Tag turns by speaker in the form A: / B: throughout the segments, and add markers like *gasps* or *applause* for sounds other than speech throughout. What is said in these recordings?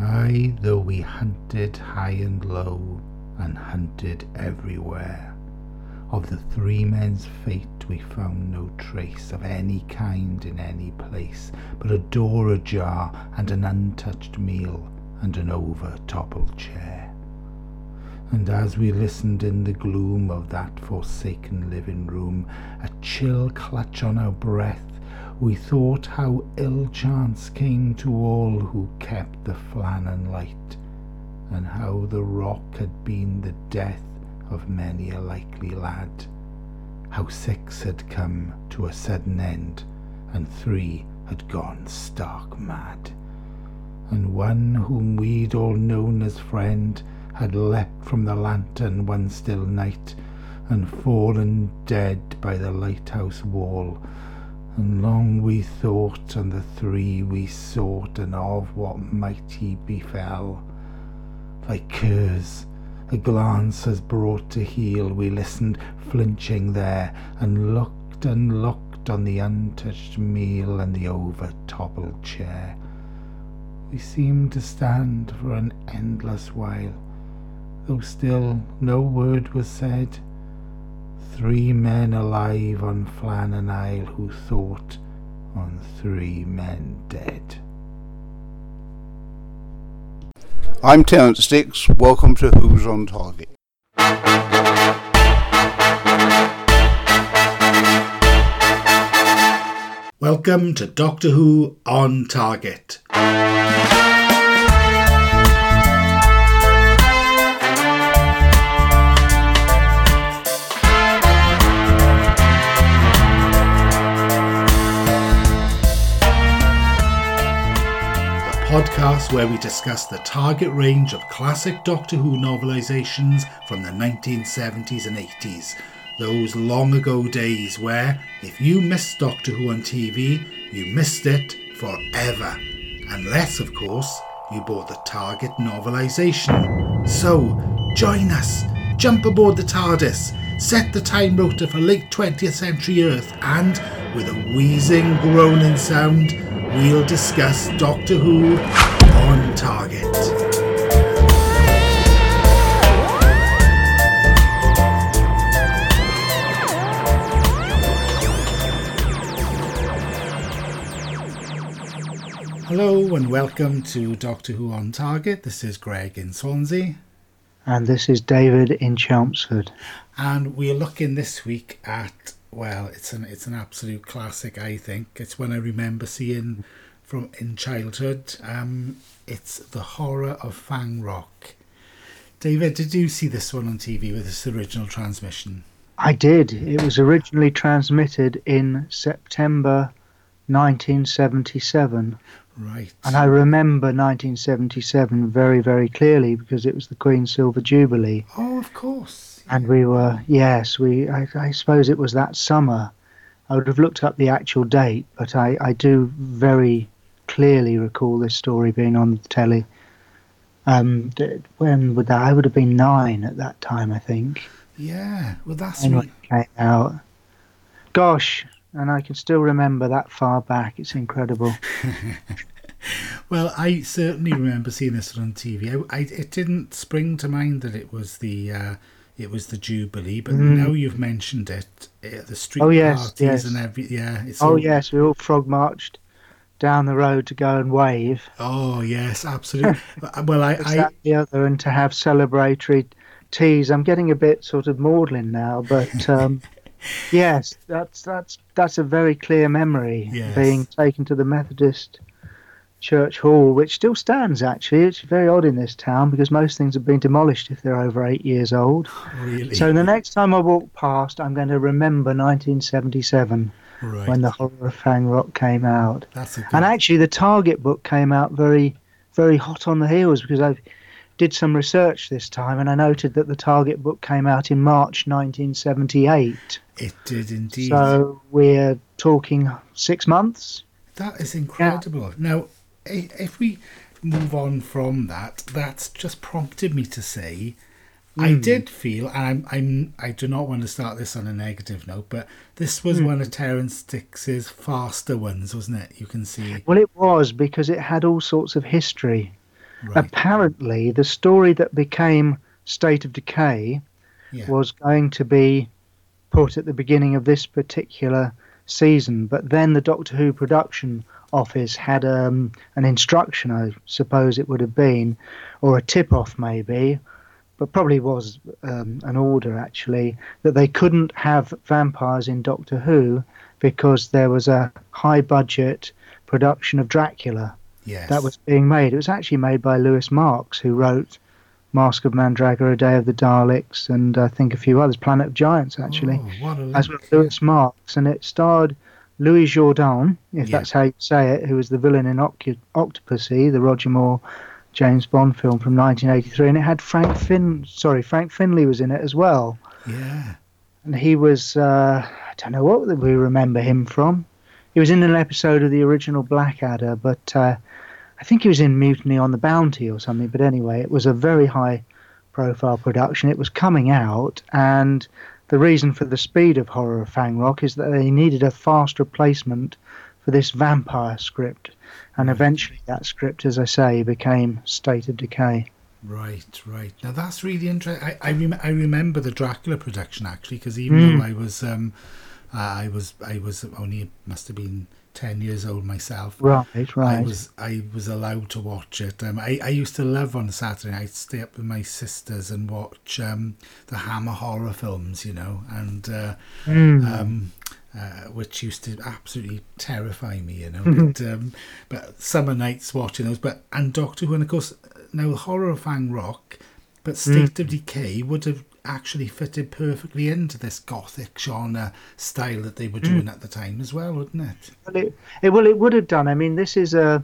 A: Aye, though we hunted high and low, and hunted everywhere, of the three men's fate we found no trace of any kind in any place, but a door ajar and an untouched meal and an over-toppled chair. And as we listened in the gloom of that forsaken living room, a chill clutch on our breath, we thought how ill chance came to all who kept the Flannan light, and how the rock had been the death of many a likely lad, how six had come to a sudden end, and three had gone stark mad, and one whom we'd all known as friend had leapt from the lantern one still night, and fallen dead by the lighthouse wall and long we thought, and the three we sought, and of what mighty befell. Like curs, a glance has brought to heel, we listened flinching there, and looked and looked on the untouched meal and the over-toppled chair. We seemed to stand for an endless while, though still no word was said three men alive on Flannan Isle who thought on three men dead.
B: I'm Terrance Dicks. Welcome to Who's on Target.
A: Welcome to Doctor Who on Target. Podcast where we discuss the target range of classic Doctor Who novelisations from the 1970s and 80s. Those long ago days where, if you missed Doctor Who on TV, you missed it forever. Unless, of course, you bought the Target novelisation. So, join us, jump aboard the TARDIS, set the time rotor for late 20th century Earth, and, with a wheezing, groaning sound, we'll discuss Doctor Who on Target. Hello and welcome to Doctor Who on Target. This is Greg in Swansea.
C: And this is David in Chelmsford.
A: And we're looking this week at well, it's an it's an absolute classic. I think it's one I remember seeing from in childhood. Um, it's the horror of Fang Rock. David, did you see this one on TV with this original transmission?
C: I did. It was originally transmitted in September 1977.
A: Right.
C: And I remember 1977 very, very clearly because it was the Queen's Silver Jubilee.
A: Oh, of course
C: and we were yes we I, I, suppose it was that summer. I would have looked up the actual date but i, I do very clearly recall this story being on the telly. Um, when would that i would have been nine at that time i think.
A: Yeah well that's
C: when it came out. Gosh and i can still remember that far back. It's incredible. *laughs*
A: Well, I certainly remember seeing this on TV. I, I, it didn't spring to mind that it was the uh, it was the Jubilee, but mm. now you've mentioned it, uh, the street oh, yes, parties yes. and every yeah.
C: It's oh all... yes, we all frog marched down the road to go and wave.
A: Oh yes, absolutely. *laughs* well, I, I
C: the other and to have celebratory teas. I'm getting a bit sort of maudlin now, but *laughs* um, yes, that's that's that's a very clear memory yes. being taken to the Methodist church hall, which still stands actually. It's very odd in this town because most things have been demolished if they're over eight years old.
A: Really?
C: So the next time I walk past, I'm going to remember 1977 right. when the Horror of Fang Rock came out.
A: That's a good...
C: And actually, the Target book came out very, very hot on the heels because I did some research this time and I noted that the Target book came out in March 1978.
A: It did indeed.
C: So we're talking six months.
A: That is incredible. Yeah. Now, if we move on from that, that's just prompted me to say mm. I hmm. did feel, and I'm, I'm, I do not want to start this on a negative note, but this was mm. one of Terrance Dicks's faster ones, wasn't it? You can see.
C: Well, it was because it had all sorts of history. Right. Apparently, the story that became State of Decay yeah. was going to be put at the beginning of this particular season, but then the Doctor Who production office had um, an instruction, I suppose it would have been, or a tip off maybe, but probably was um, an order actually, that they couldn't have vampires in Doctor Who because there was a high budget production of Dracula
A: yes.
C: that was being made. It was actually made by Louis Marks, who wrote Masque of Mandragora, A Day of the Daleks, and I think a few others, Planet of Giants actually,
A: oh,
C: as well as Louis Marks, and it starred Louis Jourdan, if yeah. that's how you say it, who was the villain in Octopussy, the Roger Moore James Bond film from 1983, and it had Frank Fin. Sorry, Frank Finlay was in it as well.
A: Yeah.
C: And he was uh, I don't know what we remember him from. He was in an episode of the original Blackadder, but uh, I think he was in Mutiny on the Bounty or something. But anyway, it was a very high profile production. It was coming out, and the reason for the speed of Horror of Fang Rock is that they needed a fast replacement for this vampire script. And eventually, that script, as I say, became State of Decay.
A: Right, right. Now that's really interesting. I I, rem- I remember the Dracula production actually because even mm. though I was um, uh, I was I was only must have been ten years old myself.
C: Right, right.
A: I was I was allowed to watch it. Um, I I used to love on Saturday night stay up with my sisters and watch um, the Hammer horror films, you know, and uh, mm. um, uh, which used to absolutely terrify me, you know. *laughs* but um, but summer nights watching those, but and Doctor Who, and of course now horror Fang Rock, but State mm. of Decay would have actually fitted perfectly into this gothic genre style that they were doing mm. at the time as well, wouldn't it?
C: Well, it, it? well, it would have done. I mean, this is a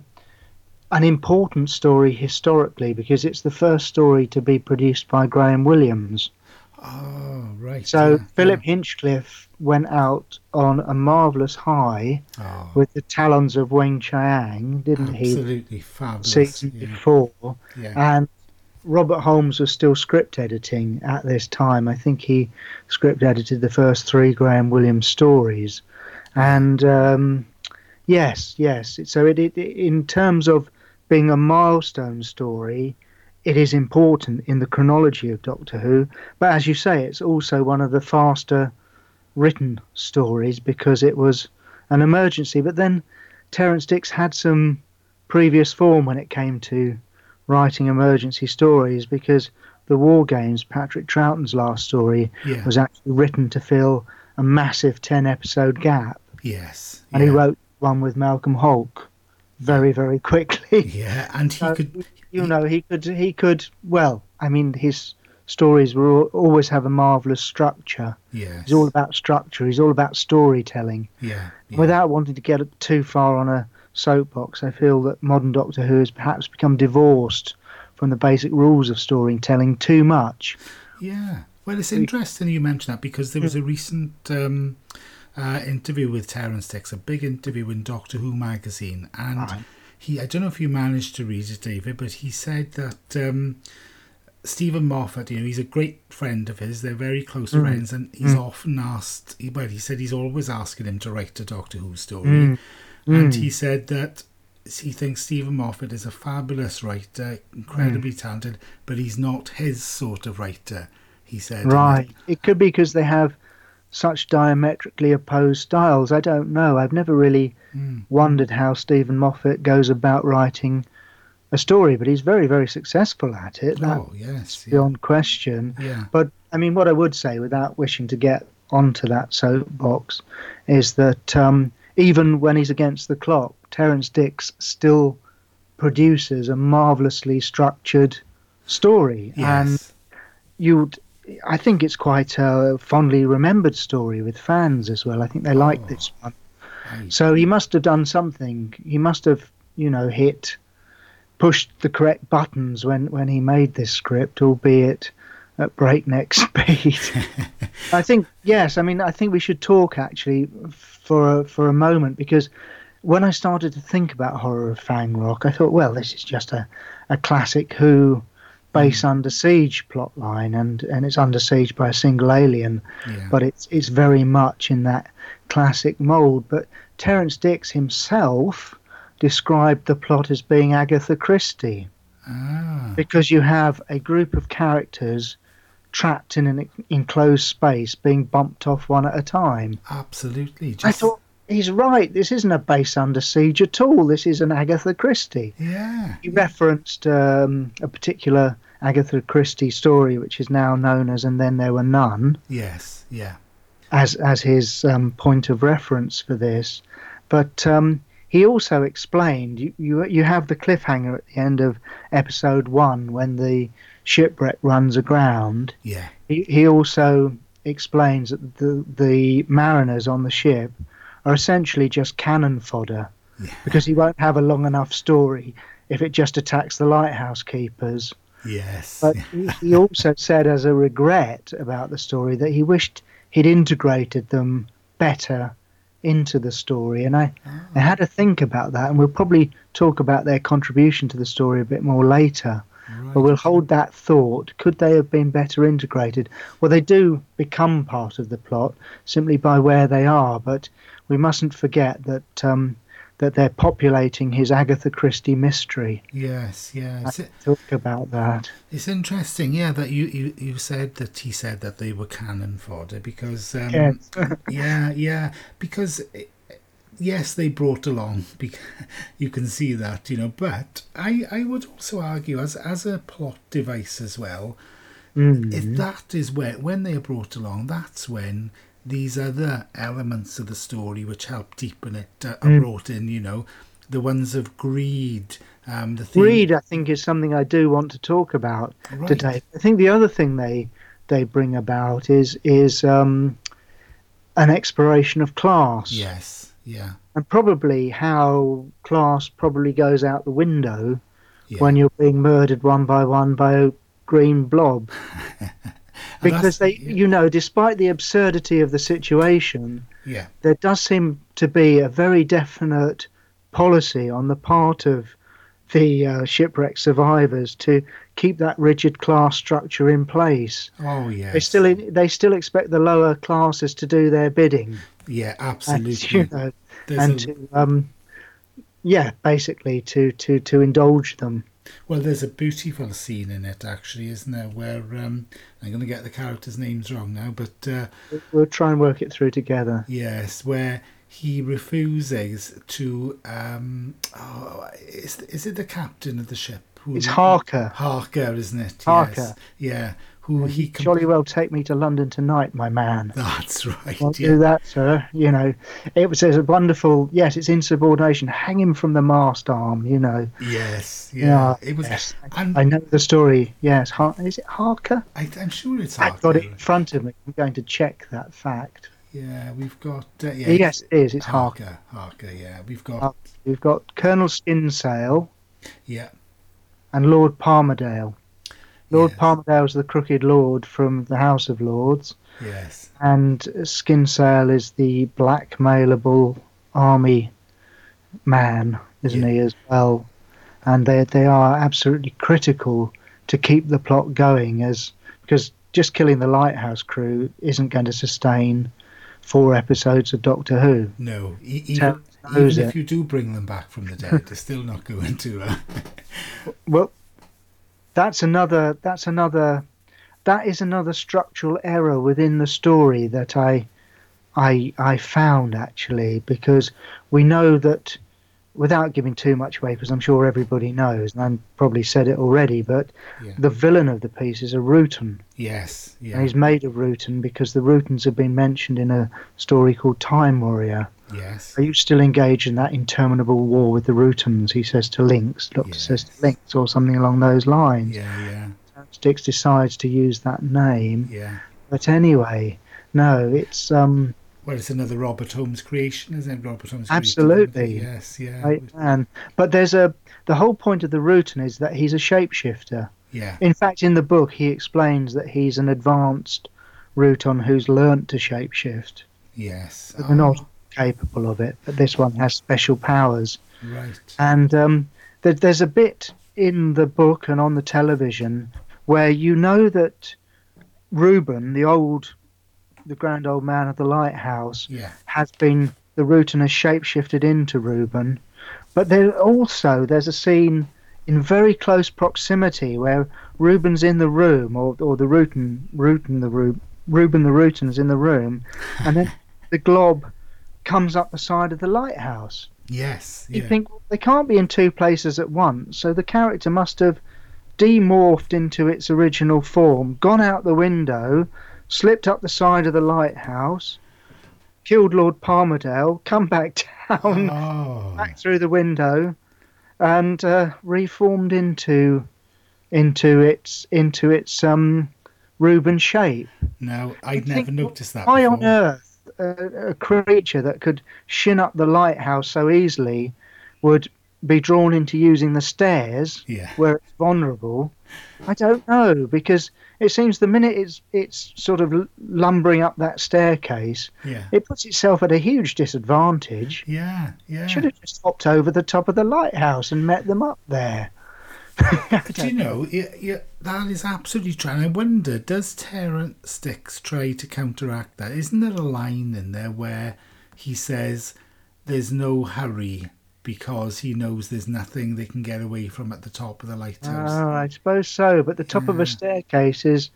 C: an important story historically because it's the first story to be produced by Graham Williams.
A: Oh, right.
C: So yeah, Philip yeah. Hinchcliffe went out on a marvelous high oh. with the talons of Weng Chiang, didn't
A: Absolutely
C: he?
A: Absolutely fabulous.
C: Season yeah. before, and Robert Holmes was still script editing at this time. I think he script edited the first three Graham Williams stories, and um, yes, yes. So it, it, in terms of being a milestone story, it is important in the chronology of Doctor Who. But as you say, it's also one of the faster written stories because it was an emergency. But then Terrance Dicks had some previous form when it came to writing emergency stories because the War Games, Patrick Troughton's last story,
A: yeah.
C: was actually written to fill a massive 10 episode gap.
A: Yes.
C: And he wrote one with Malcolm Hulke very, very quickly.
A: Yeah, and he so, could.
C: You know, he could, he could, well, I mean, his stories were always have a marvelous structure.
A: Yeah.
C: He's all about structure, he's all about storytelling.
A: Yeah, yeah.
C: Without wanting to get too far on a soapbox. I feel that modern Doctor Who has perhaps become divorced from the basic rules of storytelling too much.
A: Yeah. Well, it's interesting you mention that because there was a recent um, uh, interview with Terrance Dicks, a big interview in Doctor Who magazine, and right. he I don't know if you managed to read it, David, but he said that um, Steven Moffat, you know, he's a great friend of his. They're very close mm. friends, and he's mm. often asked. Well, he said he's always asking him to write a Doctor Who story. Mm. Mm. And he said that he thinks Steven Moffat is a fabulous writer, incredibly mm. talented, but he's not his sort of writer. He said,
C: "Right, it could be because they have such diametrically opposed styles. I don't know. I've never really mm. wondered how Steven Moffat goes about writing a story, but he's very, very successful at it.
A: Oh, yes,
C: yeah. beyond question.
A: Yeah.
C: But I mean, what I would say, without wishing to get onto that soapbox, is that." Um, even when he's against the clock, Terrance Dicks still produces a marvelously structured story,
A: yes.
C: and you, I think it's quite a fondly remembered story with fans as well. I think they like oh. this one. So he must have done something. He must have, you know, hit, pushed the correct buttons when when he made this script, albeit at breakneck *laughs* speed. I think yes. I mean, I think we should talk actually for a, for a moment because when I started to think about horror of Fang Rock, I thought, well, this is just a, a classic Who base mm. under siege plot line, and, and it's under siege by a single alien,
A: yeah.
C: but it's it's very much in that classic mold. But Terrance Dicks himself described the plot as being Agatha Christie.
A: Ah.
C: because you have a group of characters trapped in an enclosed space being bumped off one at a time.
A: Absolutely. Just,
C: I thought he's right. This isn't a base under siege at all. This is an Agatha Christie.
A: Yeah.
C: He referenced um, a particular Agatha Christie story, which is now known as "And Then There Were None,"
A: Yes. Yeah.
C: as as his um, point of reference for this. But um, he also explained you, you you have the cliffhanger at the end of episode one when the shipwreck runs aground.
A: Yeah.
C: He, he also explains that the the mariners on the ship are essentially just cannon fodder
A: Yeah.
C: because he won't have a long enough story if it just attacks the lighthouse keepers.
A: Yes.
C: But he, he *laughs* also said, as a regret about the story, that he wished he'd integrated them better into the story. And I, ah. I had to think about that, and we'll probably talk about their contribution to the story a bit more later.
A: Right.
C: But we'll hold that thought. Could they have been better integrated? Well, they do become part of the plot simply by where they are, but we mustn't forget that um, that they're populating his Agatha Christie mystery.
A: Yes. Yeah. It's,
C: Talk about that.
A: it's interesting. Yeah. That you, you you said that he said that they were cannon fodder because. Um,
C: Yes. *laughs*
A: yeah. Yeah. Because. eh, Yes, they brought along. *laughs* bec- You can see that, you know. But I, I would also argue, as as a plot device as well,
C: Mm.
A: if that is where when they are brought along, that's when these other elements of the story which help deepen it uh, are
C: Mm.
A: brought in. You know, the ones of greed, um, the theme,
C: Greed, I think, is something I do want to talk about
A: Right.
C: today. I think the other thing they they bring about is is um, an exploration of class,
A: Yes, yeah,
C: and probably how class probably goes out the window
A: yeah.
C: when you're being murdered one by one by a green blob. *laughs* Because they,
A: yeah,
C: you know, despite the absurdity of the situation,
A: yeah,
C: there does seem to be a very definite policy on the part of the uh, shipwreck survivors to keep that rigid class structure in place.
A: oh yeah,
C: They still they still expect the lower classes to do their bidding,
A: yeah, *laughs*
C: and,
A: absolutely.
C: you know, and
A: a-
C: to um, yeah, basically to to to indulge them.
A: Well, there's a beautiful scene in it, actually, isn't there? Where um, I'm going to get the characters' names wrong now, but uh,
C: We'll try and work it through together.
A: yes, where he refuses to. Um, oh, is is it the captain of the ship? Who
C: It's Harker.
A: Harker, isn't it?
C: Harker.
A: Yes. Yeah. Who he com-
C: Jolly well take me to London tonight, my man.
A: That's *laughs* right.
C: Won't
A: yeah.
C: do that, sir. You know, it was a wonderful. Yes, it's insubordination. Hang him from the mast arm. You know.
A: Yes. Yeah.
C: Yeah,
A: it was.
C: yes.
A: And
C: I know the story. Yes, Har- is it Harker?
A: I, I'm sure it's Harker.
C: I've got it in front of me. I'm going to check that fact.
A: Yeah, we've got. Uh, yeah,
C: yes, it is. It's Harker.
A: Harker. Harker. Yeah, we've got.
C: Harker. We've got Colonel Skinsale
A: Yeah.
C: and Lord Palmerdale. Lord
A: Yes.
C: Palmerdale's the crooked lord from the House of Lords,
A: Yes.
C: and Skinsale is the blackmailable army man, isn't
A: Yeah.
C: he, as well? And they they are absolutely critical to keep the plot going, as because just killing the lighthouse crew isn't going to sustain four episodes of Doctor Who.
A: No, even, even if you do bring them back from the dead, they're still not *laughs* going to. Uh,
C: Well, that's another. That's another. That is another structural error within the story that I, I, I found actually because we know that, without giving too much away, because I'm sure everybody knows, and I've probably said it already, but
A: yeah.
C: the villain of the piece is a Rutan,
A: Yes.
C: and he's made of Rutan because the Rutans have been mentioned in a story called Time Warrior.
A: Yes.
C: Are you still engaged in that interminable war with the Rutans? He says to Linx. Doctor says to Linx, or something along those lines.
A: Yeah. Yeah.
C: Dicks decides to use that name.
A: Yeah.
C: But anyway, no, it's um,
A: Well, it's another Robert Holmes creation, isn't it? Robert Holmes.
C: Absolutely.
A: created it. Yes. Yeah.
C: man. But there's a the whole point of the Rutan is that he's a shapeshifter.
A: Yeah.
C: In fact, in the book, he explains that he's an advanced Rutan who's learnt to shapeshift.
A: Yes.
C: They're not capable of it. But this one has special powers.
A: right.
C: And um, there, there's a bit in the book and on the television where you know that Reuben, the old, the grand old man of the lighthouse,
A: Yeah.
C: has been the Rutan has shapeshifted into Reuben. But there also there's a scene in very close proximity, where Reuben's in the room, or or the Rutan, Rutan the Reuben, Reuben the Rutan's in the room, and then *laughs* the glob comes up the side of the lighthouse.
A: Yes.
C: You
A: yeah.
C: think well, they can't be in two places at once, so the character must have demorphed into its original form, gone out the window, slipped up the side of the lighthouse, killed Lord Palmerdale, come back *laughs* down,
A: Oh.
C: back through the window, and uh, reformed into into its into its um Reuben shape.
A: No, I'd never
C: think,
A: noticed that.
C: Why
A: before.
C: on earth a, a creature that could shin up the lighthouse so easily would be drawn into using the stairs
A: Yeah.
C: where it's vulnerable? I don't know because it seems the minute it's it's sort of lumbering up that staircase,
A: Yeah.
C: it puts itself at a huge disadvantage.
A: Yeah. Yeah.
C: Should have just hopped over the top of the lighthouse and met them up there. *laughs*
A: But you know, yeah, yeah, that is absolutely true. And I wonder, does Terrance Dicks try to counteract that? Isn't there a line in there where he says there's no hurry because he knows there's nothing they can get away from at the top of the lighthouse?
C: Oh, I suppose so. But the top of a staircase is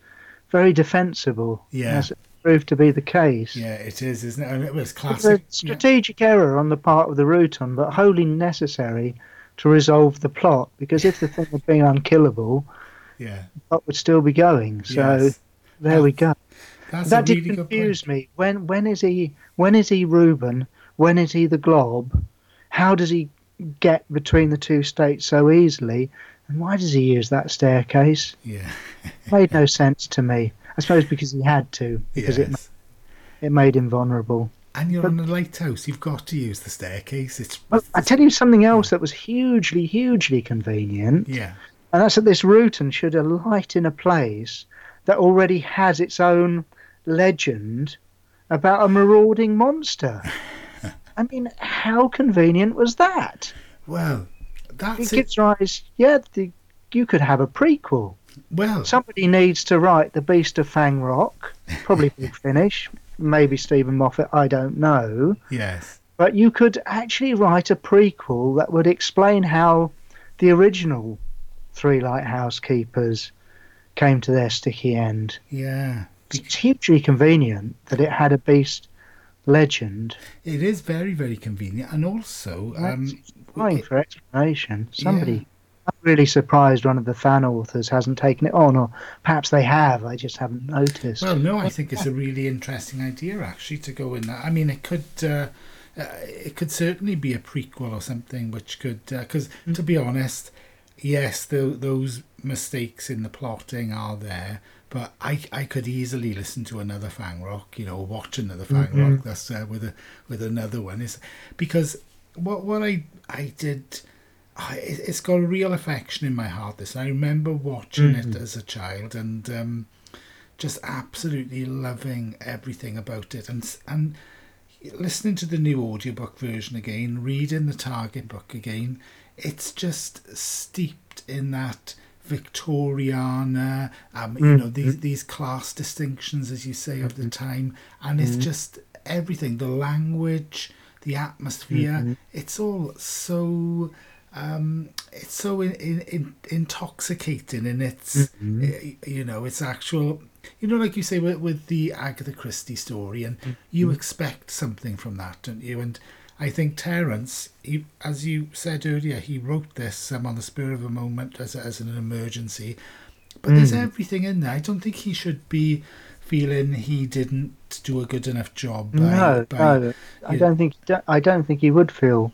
C: very defensible.
A: Yeah.
C: As it proved to be the case.
A: yeah, it is, isn't it? And it was classic.
C: It's a
A: classic. yeah.
C: strategic error on the part of the Rutan, but wholly necessary to resolve the plot. Because if the thing had been unkillable,
A: Yeah.
C: the plot would still be going. So
A: Yes.
C: there we go.
A: That's
C: that
A: really
C: did
A: good
C: confuse me. When when is he? When is he Reuben? When is he the Glob? How does he get between the two states so easily? And why does he use that staircase?
A: Yeah. *laughs*
C: made no sense to me. I suppose because he had to, because
A: Yes.
C: it it made him vulnerable.
A: And you're
C: but-
A: on a lighthouse, you've got to use the staircase. It's
C: Well, I tell you something else that was hugely, hugely convenient,
A: yeah,
C: and that's that this Rutan should alight in a place that already has its own legend about a marauding monster. *laughs* I mean, how convenient was that?
A: well,
C: It
A: that's it.
C: gives rise, yeah, the, you could have a prequel.
A: Well,
C: Somebody needs to write The Beast of Fang Rock, probably *laughs* Big Finish, maybe Steven Moffat, I don't know.
A: yes,
C: But you could actually write a prequel that would explain how the original Three Lighthouse Keepers came to their sticky end.
A: yeah.
C: It's hugely convenient that it had a beast legend.
A: It is very, very convenient, and also, um,
C: Fine for explanation. Somebody.
A: Yeah.
C: I'm really surprised one of the fan authors hasn't taken it on, or perhaps they have. I just haven't noticed.
A: well, no, I think it's a really interesting idea actually to go in that. I mean, it could, uh, uh, it could certainly be a prequel or something, which could, because to be honest, yes, tho- those mistakes in the plotting are there. But I, I could easily listen to another Fang Rock, you know, watch another Fang Rock. That's uh, with a with another one is because what what I I did I, it- it's got a real affection in my heart. This I remember watching it as a child and um, just absolutely loving everything about it, and and listening to the new audiobook version again, reading the Target book again. It's just steeped in that Victoriana, um, you mm, know these mm. these class distinctions, as you say, of the mm-hmm. time, and it's mm-hmm. just everything. The language, the atmosphere. Mm-hmm. It's all so um, it's so in, in, in, intoxicating and it's eh, you know it's actual you know like you say with, with the agatha christie story and you expect something from that don't you? And i think terrance he, as you said earlier he wrote this um, on the spur of a moment as, as an emergency but there's everything in there i don't think he should be feeling he didn't do a good enough job by,
C: no,
A: by
C: no, I don't think I don't think he would feel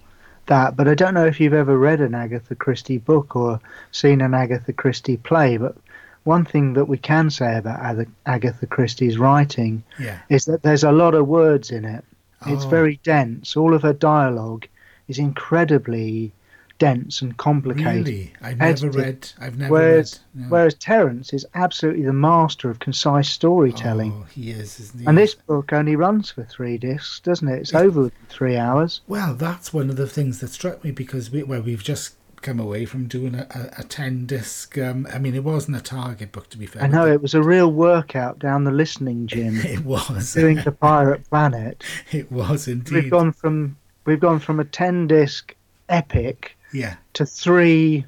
C: that. But I don't know if you've ever read an Agatha Christie book or seen an Agatha Christie play. But one thing that we can say about Agatha Christie's writing
A: yeah
C: is that there's a lot of words in it. It's
A: Oh.
C: very dense. All of her dialogue is incredibly dense and complicated.
A: Really? I've never read. I've never
C: Whereas,
A: read. no.
C: whereas Terrance is absolutely the master of concise storytelling.
A: Oh, he is, isn't he?
C: And this book only runs for three discs, doesn't it? It's over three hours.
A: Well, that's one of the things that struck me because we, well, we've just come away from doing a, a, a ten disc. Um, I mean, it wasn't a Target book to be fair.
C: I know it was a real workout down the listening gym *laughs*
A: It was.
C: doing *laughs* the Pirate Planet.
A: it was indeed.
C: We've gone from we've gone from a ten disc epic
A: Yeah.
C: to three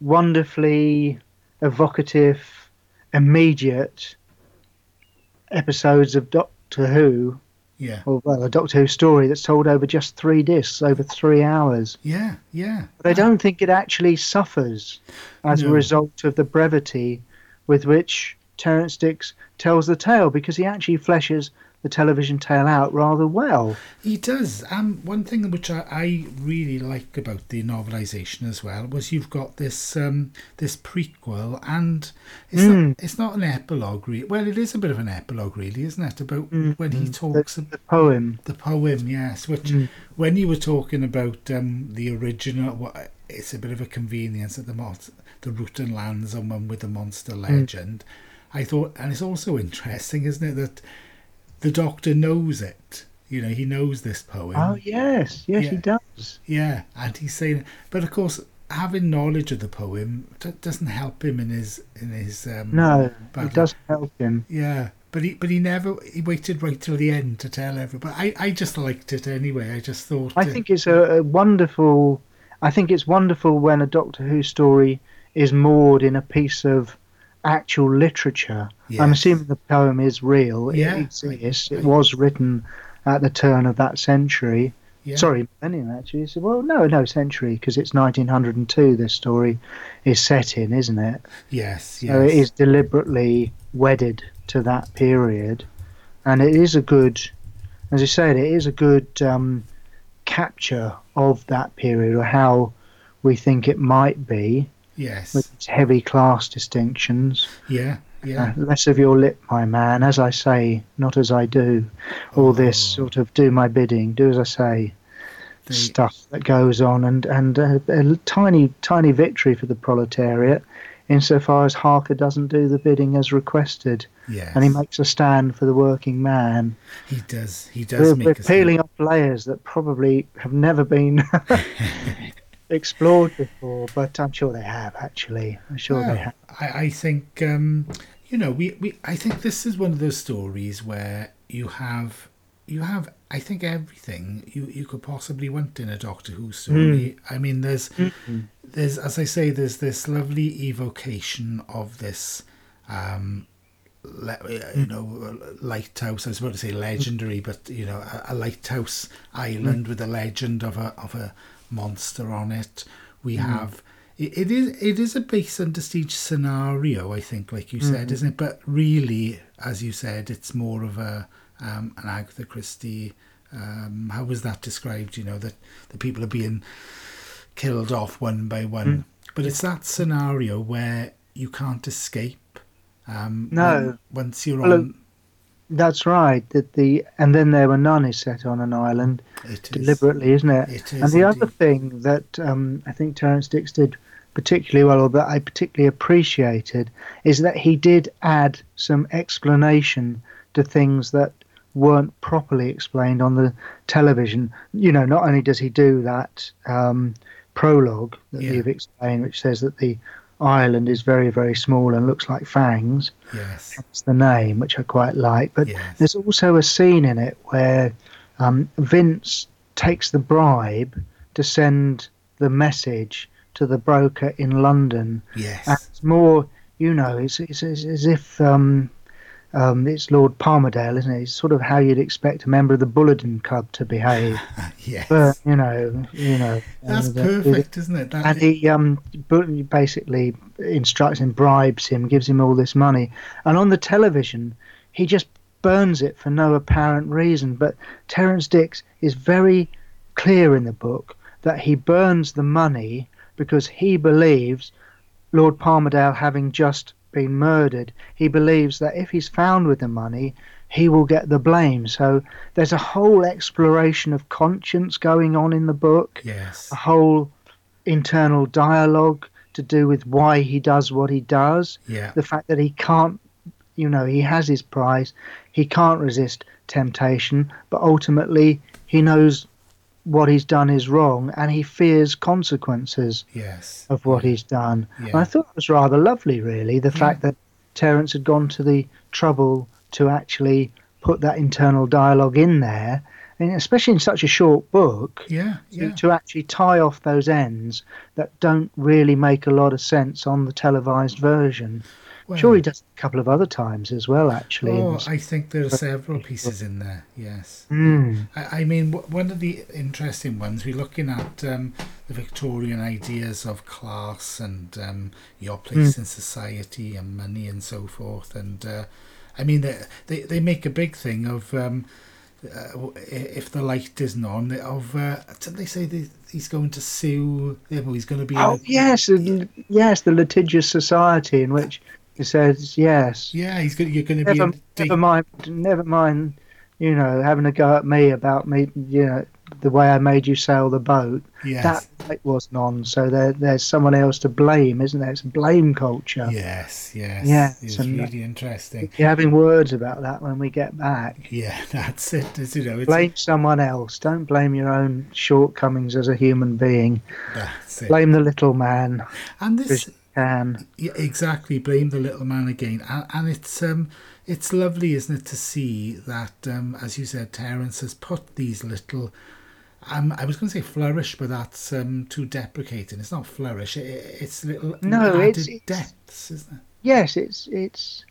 C: wonderfully evocative, immediate episodes of Doctor Who.
A: Yeah.
C: Or well, a Doctor Who story that's told over just three discs, over three hours.
A: Yeah, yeah.
C: But I don't think it actually suffers as
A: No.
C: a result of the brevity with which Terrance Dicks tells the tale, because he actually fleshes the television tale out rather well.
A: He does. Um, one thing which I, I really like about the novelisation as well was you've got this um, this prequel, and it's
C: Mm.
A: not it's not an epilogue. Really. Well, it is a bit of an epilogue, really, isn't it? About when he talks
C: The, the poem.
A: the poem, yes. Which
C: Mm.
A: when you were talking about um, the original, what it's a bit of a convenience that the mon- the Rutan lands on one with the monster legend. I thought, and it's also interesting, isn't it, that the Doctor knows it. You know, he knows this poem.
C: Oh yes, yes, he does.
A: Yeah, and he's saying, but of course, having knowledge of the poem doesn't help him in his in his. Um,
C: No,
A: battle.
C: it doesn't help him.
A: Yeah, but he but he never he waited right till the end to tell everybody. I I just liked it anyway. I just thought.
C: I
A: uh,
C: think it's a, a wonderful. I think it's wonderful when a Doctor Who story is moored in a piece of actual literature. I'm assuming the poem is real. It exists. It was written at the turn of that century.
A: yeah.
C: Sorry, millennium actually. So, well, no, no century because it's 1902. This story is set in, isn't it?
A: Yes, yes.
C: So it is deliberately wedded to that period, and it is a good, as you said, it is a good um, capture of that period or how we think it might be
A: Yes.
C: with its heavy class distinctions.
A: yeah, yeah.
C: Uh, less of your lip, my man, as I say, not as I do. All this
A: Oh.
C: sort of do my bidding, do as I say
A: The-
C: stuff that goes on, and and a, a tiny tiny victory for the proletariat, insofar as Harker doesn't do the bidding as requested,
A: yes.
C: and he makes a stand for the working man.
A: He does. He does
C: We're,
A: make
C: we're
A: a
C: peeling off layers that probably have never been *laughs* explored before, but I'm sure they have. Actually, I'm sure they have.
A: I, I think um, you know we, we I think this is one of those stories where you have you have I think everything you, you could possibly want in a Doctor Who story. I mean there's there's as I say there's this lovely evocation of this um le- you know lighthouse I was about to say legendary but you know a, a lighthouse island with a legend of a of a monster on it. We have it, it is it is a base under siege scenario I think like you said isn't it? But really as you said it's more of a um, an Agatha Christie um, how was that described? You know that the people are being killed off one by one. But it's that scenario where you can't escape um,
C: No.
A: when- once you're
C: Well,
A: on
C: That's right. That the and then there were none is set on an island
A: it is
C: deliberately, isn't it?
A: it
C: and
A: is
C: the other thing that um, I think Terrance Dicks did particularly well, or that I particularly appreciated, is that he did add some explanation to things that weren't properly explained on the television. You know, not only does he do that um, prologue that
A: Yeah.
C: you've explained, which says that the island is very, very small and looks like fangs.
A: yes
C: That's the name, which I quite like. But
A: yes
C: there's also a scene in it where um, Vince takes the bribe to send the message to the broker in London. And
A: yes
C: it's more, you know, it's, it's, it's as if um, um, it's Lord Palmerdale, isn't it? It's sort of how you'd expect a member of the Bullingdon Club to behave. *laughs*
A: yes
C: But you know, you know,
A: that's
C: uh,
A: perfect isn't it that
C: and he um basically instructs him, bribes him, gives him all this money, and on the television he just burns it for no apparent reason. But Terrance Dicks is very clear in the book that he burns the money because he believes Lord Palmerdale having just been murdered, he believes that if he's found with the money, he will get the blame. So there's a whole exploration of conscience going on in the book
A: yes
C: a whole internal dialogue to do with why he does what he does.
A: yeah
C: The fact that he can't, you know, he has his prize, he can't resist temptation, but ultimately he knows what he's done is wrong and he fears consequences
A: yes
C: of what he's done. And I thought it was rather lovely, really, the
A: Yeah.
C: fact that Terrance had gone to the trouble to actually put that internal dialogue in there. and especially in such a short book,
A: yeah,
C: to,
A: yeah.
C: to actually tie off those ends that don't really make a lot of sense on the televised version.
A: Well,
C: sure, he does a couple of other times as well, actually.
A: Oh, I think there are several pieces in there. Yes.
C: Mm.
A: I, I mean, w- one of the interesting ones we're looking at um, the Victorian ideas of class and um, your place in society and money and so forth. And uh, I mean, they, they they make a big thing of um, uh, if the light isn't on. Of uh, did they say that he's going to sue? Well, he's going to be.
C: Oh, yes, the- yes, the litigious society in which he says, yes,
A: Yeah, he's going. You're going to be.
C: never,
A: deep-
C: never mind, never mind, you know, having a go at me about me, you know, the way I made you sail the boat.
A: yes.
C: That light wasn't on, so there, there's someone else to blame, isn't there? It's blame culture.
A: Yes, yes.
C: Yeah,
A: It's
C: and-
A: really interesting.
C: You're having words about that when we get back.
A: Yeah, *laughs* that's it. It's, you know, it's
C: Blame someone else. Don't blame your own shortcomings as a human being.
A: that's it.
C: Blame the little man
A: and this,
C: can.
A: yeah, exactly. Blame the little man again, and, and it's um, it's lovely, isn't it, to see that, um, as you said, Terrance has put these little. Um, I was going to say flourish, but that's um, too deprecating. It's not flourish. It, it's little
C: No,
A: added
C: it's- it's-
A: depths, isn't it?
C: Yes, it's it's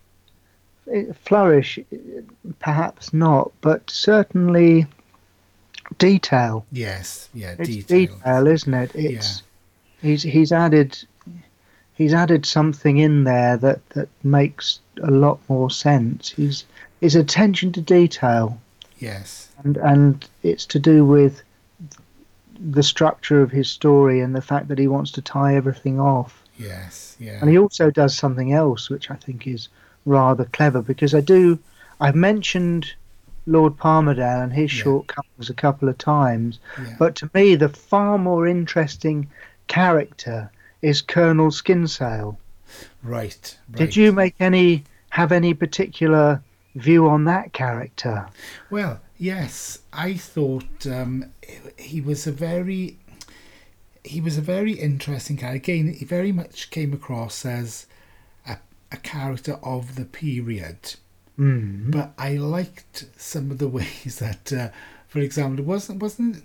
C: it, flourish, perhaps not, but certainly detail.
A: Yes, yeah,
C: It's
A: detail.
C: detail, isn't it? It's he's he's added he's added something in there that that makes a lot more sense. He's his attention to detail,
A: Yes,
C: and and it's to do with the structure of his story and the fact that he wants to tie everything off.
A: yes, yeah.
C: And he also does something else, which I think is rather clever, because I do. I've mentioned Lord Palmerdale and his
A: Yeah.
C: shortcomings a couple of times,
A: yeah.
C: but to me, the far more interesting character is Colonel Skinsale.
A: right, right.
C: Did you make any have any particular view on that character?
A: Well, yes, I thought um, he was a very he was a very interesting character. Again, he very much came across as a, a character of the period.
C: Mm.
A: But I liked some of the *laughs* ways that, uh, for example, wasn't wasn't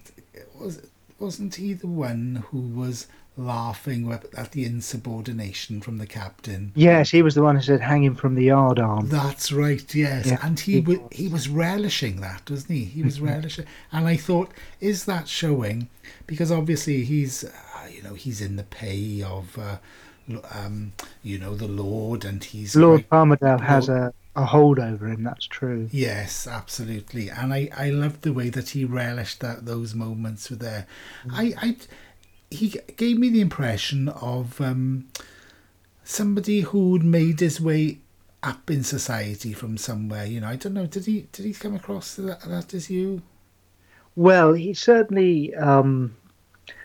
A: was wasn't he the one who was laughing at the insubordination from the captain?
C: Yes, he was the one who said hang him from the yard arm.
A: That's right, yes.
C: Yeah,
A: and he
C: he
A: was he was relishing that, wasn't he? He was relishing, and I thought, is that showing? Because obviously he's, uh, you know, he's in the pay of, uh, um, you know, the Lord, and he's
C: Lord
A: quite-
C: Palmerdale has a, a hold over him. That's true.
A: Yes, absolutely, and I I loved the way that he relished that those moments were there. I I he gave me the impression of um, somebody who'd made his way up in society from somewhere. You know, I don't know. Did he did he come across that, that as you?
C: Well, he's certainly um,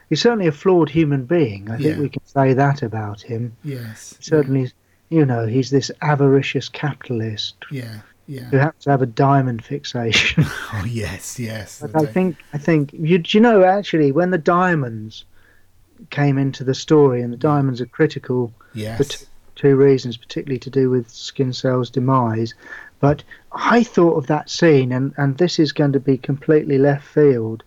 C: he's certainly a flawed human being. I think we can say that about him.
A: Yes.
C: Certainly, you know, he's this avaricious capitalist
A: Yeah.
C: who
A: Yeah.
C: happens to have a diamond fixation. *laughs*
A: Oh yes. Yes.
C: but I think I think you do you know actually when the diamonds came into the story and the diamonds are critical for t- two reasons, particularly to do with Skinsale's demise. But I thought of that scene, and, and this is going to be completely left field.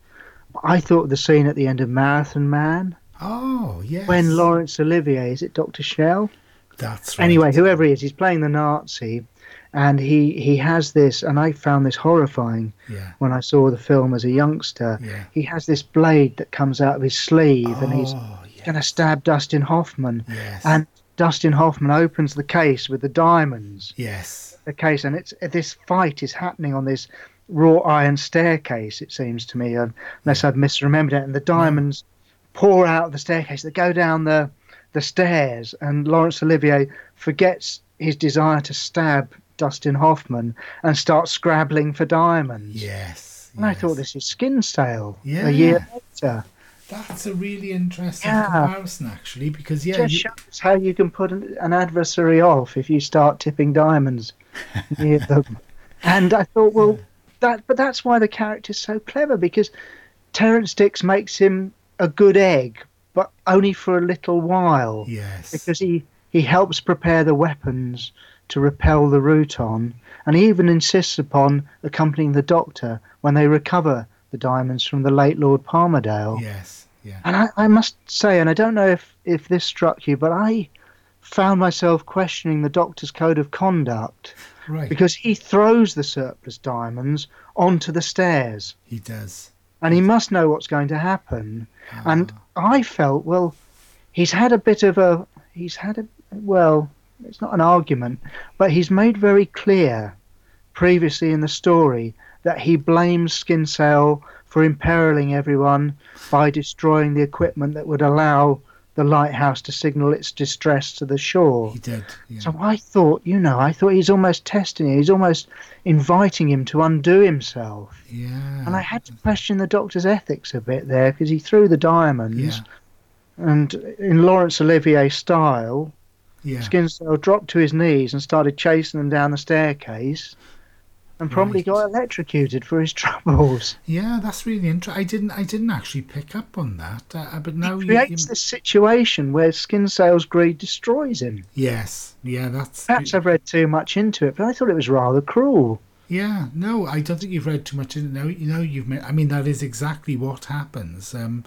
C: I thought of the scene at the end of Marathon Man
A: Oh yes.
C: when Laurence Olivier is it Doctor Szell?
A: That's right.
C: Anyway, whoever he is, he's playing the Nazi, and he he has this, and I found this horrifying
A: Yeah.
C: when I saw the film as a youngster.
A: Yeah.
C: He has this blade that comes out of his sleeve, and he's
A: Oh
C: going to stab Dustin Hoffman.
A: yes.
C: And Dustin Hoffman opens the case with the diamonds.
A: yes.
C: The case, and it's this fight is happening on this raw iron staircase. It seems to me, unless I've misremembered it. And the diamonds pour out of the staircase. They go down the the stairs, and Laurence Olivier forgets his desire to stab Dustin Hoffman and start scrabbling for diamonds.
A: Yes.
C: And I thought this is Skinsale
A: Yeah.
C: a year later.
A: That's a really interesting
C: Yeah.
A: comparison, actually, because yeah,
C: just
A: you,
C: shows how you can put an, an adversary off if you start tipping diamonds *laughs* near them. And I thought, well, that but that's why the character's so clever because Terrance Dicks makes him a good egg, but only for a little while
A: yes,
C: because he he helps prepare the weapons to repel the Rutan, and he even insists upon accompanying the Doctor when they recover the diamonds from the late Lord Palmerdale.
A: Yes, yeah.
C: And I, I must say, and I don't know if, if this struck you, but I found myself questioning the doctor's code of conduct
A: Right.
C: because he throws the surplus diamonds onto the stairs
A: he does.
C: and he must know what's going to happen. And
A: Ah,
C: I felt, well, he's had a bit of a, he's had a, well, it's not an argument, but he's made very clear previously in the story that he blames Skinsale for imperiling everyone by destroying the equipment that would allow the lighthouse to signal its distress to the shore.
A: he did. Yeah.
C: So I thought, you know, I thought he's almost testing it. He's almost inviting him to undo himself.
A: yeah.
C: And I had to question the doctor's ethics a bit there because he threw the diamonds.
A: Yeah.
C: And in Laurence Olivier style,
A: Yeah.
C: Skinsale dropped to his knees and started chasing them down the staircase and promptly
A: Right.
C: got electrocuted for his *laughs* troubles.
A: Yeah, that's really interesting. I didn't. I didn't actually pick up on that. Uh, but now
C: He
A: you, you.
C: creates this situation where Skinsale's greed destroys him.
A: Yes. Yeah. That's.
C: Perhaps I've read too much into it, but I thought it was rather cruel.
A: Yeah, no, I don't think you've read too much into it. No, you know, you've. ma- I mean, that is exactly what happens, um,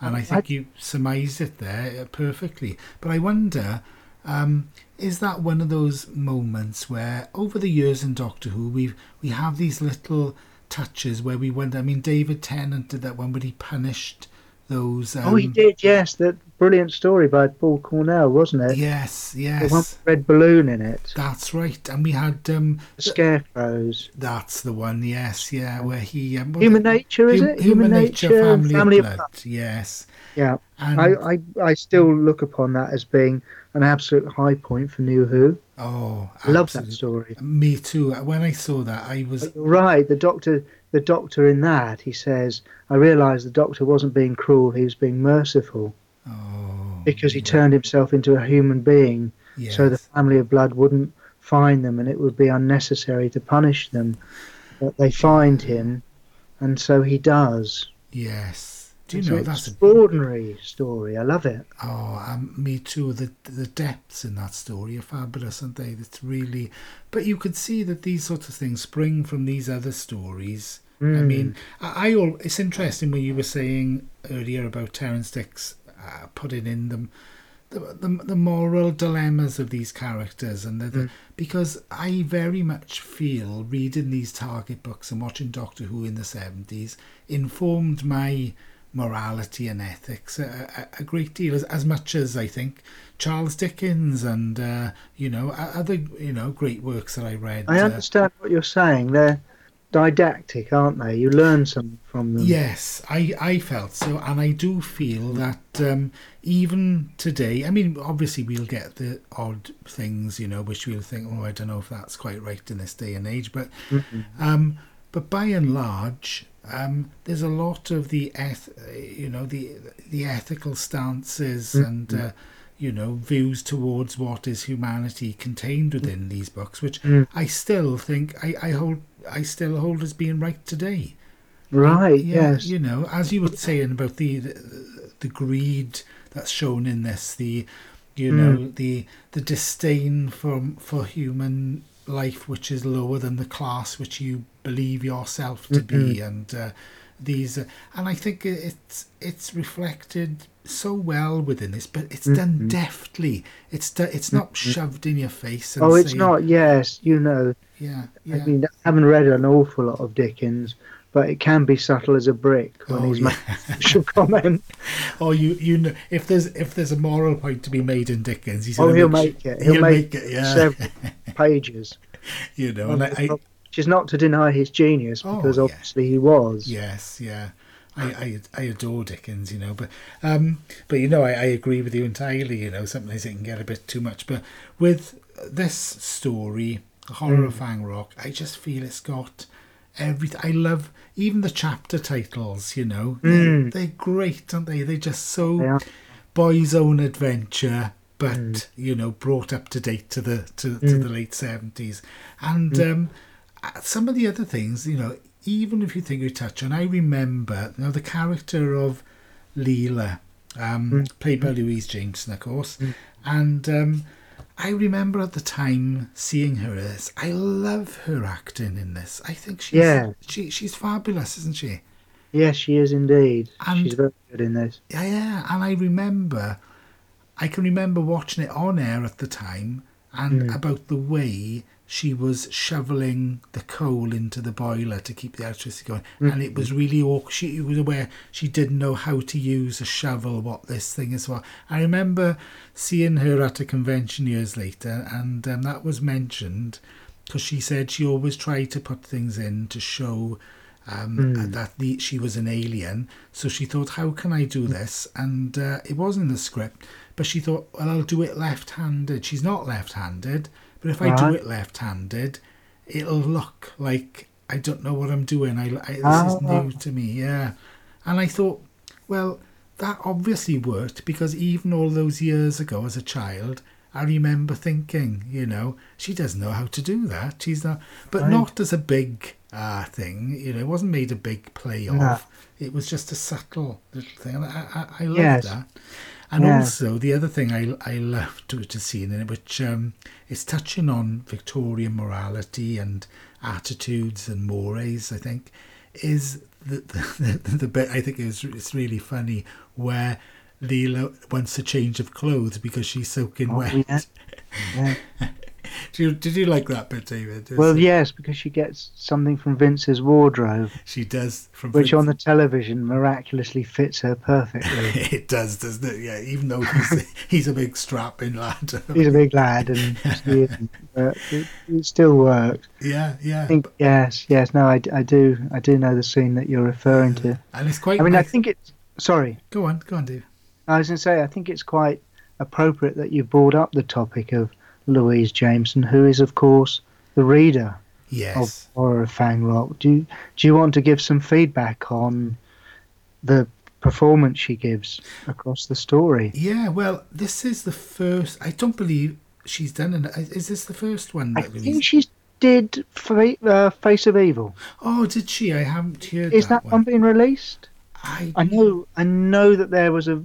A: and I think you surmised it there uh, perfectly. But I wonder, um, is that one of those moments where, over the years in Doctor Who, we we have these little touches where we wonder. I mean, David Tennant did that one when he punished those. Um,
C: oh, he did, yes. That brilliant story by Paul Cornell, wasn't it?
A: Yes,
C: The one
A: yes,
C: red balloon in it.
A: that's right. And we had um,
C: The scarecrows.
A: that's the one. Yes, yeah, where he um,
C: Human nature, is
A: Hum-
C: it?
A: Human, nature, family, of blood.
C: blood.
A: Yes,
C: Yeah.
A: and
C: I, I, I still look upon that as being an absolute high point for New Who.
A: oh,
C: I love that story.
A: Me too. When I saw that, I was
C: right. The doctor, the doctor in that, he says, I realised the doctor wasn't being cruel; he was being merciful
A: oh
C: because he turned himself into a human being,
A: yes,
C: so the family of blood wouldn't find them, and it would be unnecessary to punish them. But they find him, and so he does.
A: yes. Do you
C: It's
A: know
C: an
A: that's a,
C: extraordinary story. I love it.
A: oh um, me too. The the depths in that story are fabulous, aren't they? It's really, but you could see that these sorts of things spring from these other stories. I
C: Mm.
A: mean, I, I al- it's interesting when you were saying earlier about Terrance Dicks uh, putting in them the, the the moral dilemmas of these characters and the, the because I very much feel reading these Target books and watching Doctor Who in the seventies informed my morality and ethics a, a, a great deal as, as much as I think Charles Dickens and uh, you know other you know great works that I read.
C: I
A: uh,
C: understand what you're saying. They're didactic, aren't they? You learn some from them.
A: Yes, I, I felt so, and I do feel that um, even today, I mean, obviously we'll get the odd things, you know, which we'll think, oh, I don't know if that's quite right in this day and age, but um, but by and large, um, there's a lot of the eth- you know the the ethical stances and uh, you know views towards what is humanity contained within these books, which I still think I, I hold I still hold as being right today.
C: Right.
A: Yeah,
C: yes.
A: you know, as you were saying about the, the the greed that's shown in this, the you know the the disdain for for human life, which is lower than the class which you believe yourself to be, and uh, these, uh, and I think it's it's reflected so well within this, but it's done deftly. It's do, it's not shoved in your face. And
C: Oh, it's
A: saying-
C: not. Yes, you know.
A: Yeah, yeah.
C: I mean, I haven't read an awful lot of Dickens, but it can be subtle as a brick when
A: Oh,
C: he's
A: yeah.
C: making *laughs* comment.
A: Or you, you know, if there's if there's a moral point to be made in Dickens, he's
C: Oh, he'll
A: make,
C: make it. *laughs*
A: He'll,
C: He'll
A: make,
C: make
A: it, yeah.
C: several pages. *laughs*
A: you know, and I,
C: Which is not to deny his genius,
A: Oh,
C: because
A: yeah.
C: obviously he was.
A: yes, yeah, I, I, I adore Dickens, you know, but um, but you know, I, I agree with you entirely. You know, sometimes it can get a bit too much, but with this story, The Horror of Fang Rock, I just feel it's got everything. I love even the chapter titles. You know, they're, they're great, aren't they? They're just so
C: are.
A: boy's own adventure, but you know, brought up to date to the to, to the late seventies, and um, uh, some of the other things, you know, even if you think we touch on, I remember you know the character of Leela, um, played by Louise Jameson, of course, and um, I remember at the time seeing her as I love her acting in this. I think she's
C: Yeah.
A: she she's fabulous, isn't she?
C: Yes, she is indeed.
A: And-
C: She's very good in this.
A: Yeah, yeah. And I remember, I can remember watching it on air at the time and
C: Mm.
A: about the way she was shoveling the coal into the boiler to keep the electricity going. And it was really awkward. She was aware she didn't know how to use a shovel, what this thing is for. I remember seeing her at a convention years later, and um, that was mentioned because she said she always tried to put things in to show um, that the, she was an alien. So she thought, how can I do this? And uh, it wasn't in the script, but she thought, well, I'll do it left-handed. She's not left-handed, but if I do it left-handed, it'll look like I don't know what I'm doing. I, I this is
C: Ah.
A: new to me, yeah. And I thought, well, that obviously worked because even all those years ago as a child, I remember thinking, you know, she doesn't know how to do that. She's not, but
C: Right.
A: not as a big uh, thing. You know, it wasn't made a big play of.
C: No.
A: It was just a subtle little thing. I, I, I love
C: Yes.
A: that. And
C: Yeah.
A: also the other thing I I love to see in it, which um, is touching on Victorian morality and attitudes and mores, I think, is the *laughs* the, the, the bit I think is it's really funny where Leela wants a change of clothes because she's soaking
C: Oh,
A: wet.
C: yeah. Yeah. *laughs* *laughs*
A: Did you, did you like that bit, David?
C: Well, yes, because she gets something from Vince's wardrobe,
A: She does from
C: which
A: Prince-
C: on the television miraculously fits her perfectly. *laughs*
A: it does, doesn't it? Yeah, even though he's *laughs* he's a big strapping lad.
C: He's a big lad, and but it, it still works.
A: yeah, yeah.
C: I think yes, yes. No, I, I do, I do know the scene that you're referring to.
A: and it's quite.
C: I mean, I think it's sorry.
A: Go on, go on, Dave.
C: I was going to say, I think it's quite appropriate that you brought up the topic of Louise Jameson, who is, of course, the reader
A: Yes.
C: of Horror of Fang Rock. Do you, do you want to give some feedback on the performance she gives across the story?
A: Yeah, well, this is the first. I don't believe she's done it. Is this the first one
C: I
A: that
C: think
A: Louise?
C: she did Fa- uh, Face of Evil.
A: Oh, did she? I haven't heard
C: Is that,
A: that
C: one being released?
A: I,
C: I know, I know that there was a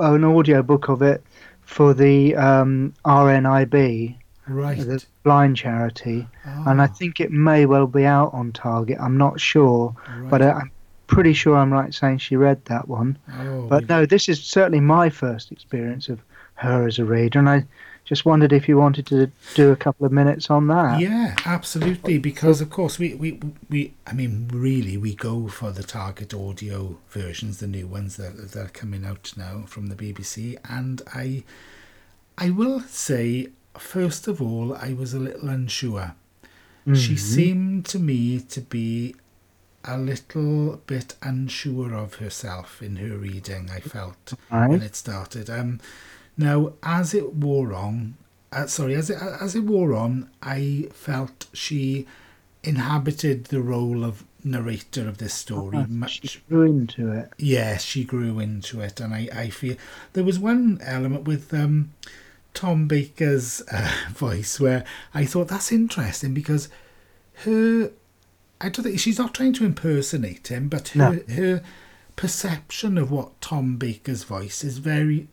C: an audio book of it for the um, RNIB,
A: Right.
C: the blind charity,
A: Oh,
C: and I think it may well be out on Target. I'm not sure,
A: right.
C: but I, I'm pretty sure I'm right saying she read that one.
A: oh,
C: But
A: we-
C: no, this is certainly my first experience of her as a reader, and I just wondered if you wanted to do a couple of minutes on that.
A: Yeah, absolutely. Because of course we, we we I mean really we go for the target audio versions, the new ones that that are coming out now from the BBC. And I I will say first of all I was a little unsure. She
C: Mhm.
A: seemed to me to be a little bit unsure of herself in her reading. I felt when it started. Um, now, as it wore on, uh, sorry, as it as it wore on, I felt she inhabited the role of narrator of this story
C: Ah,
A: much.
C: She grew into it.
A: Yes, she grew into it, and I, I feel there was one element with um, Tom Baker's uh, *laughs* voice where I thought that's interesting because her, I don't think she's not trying to impersonate him, but her her perception of what Tom Baker's voice is very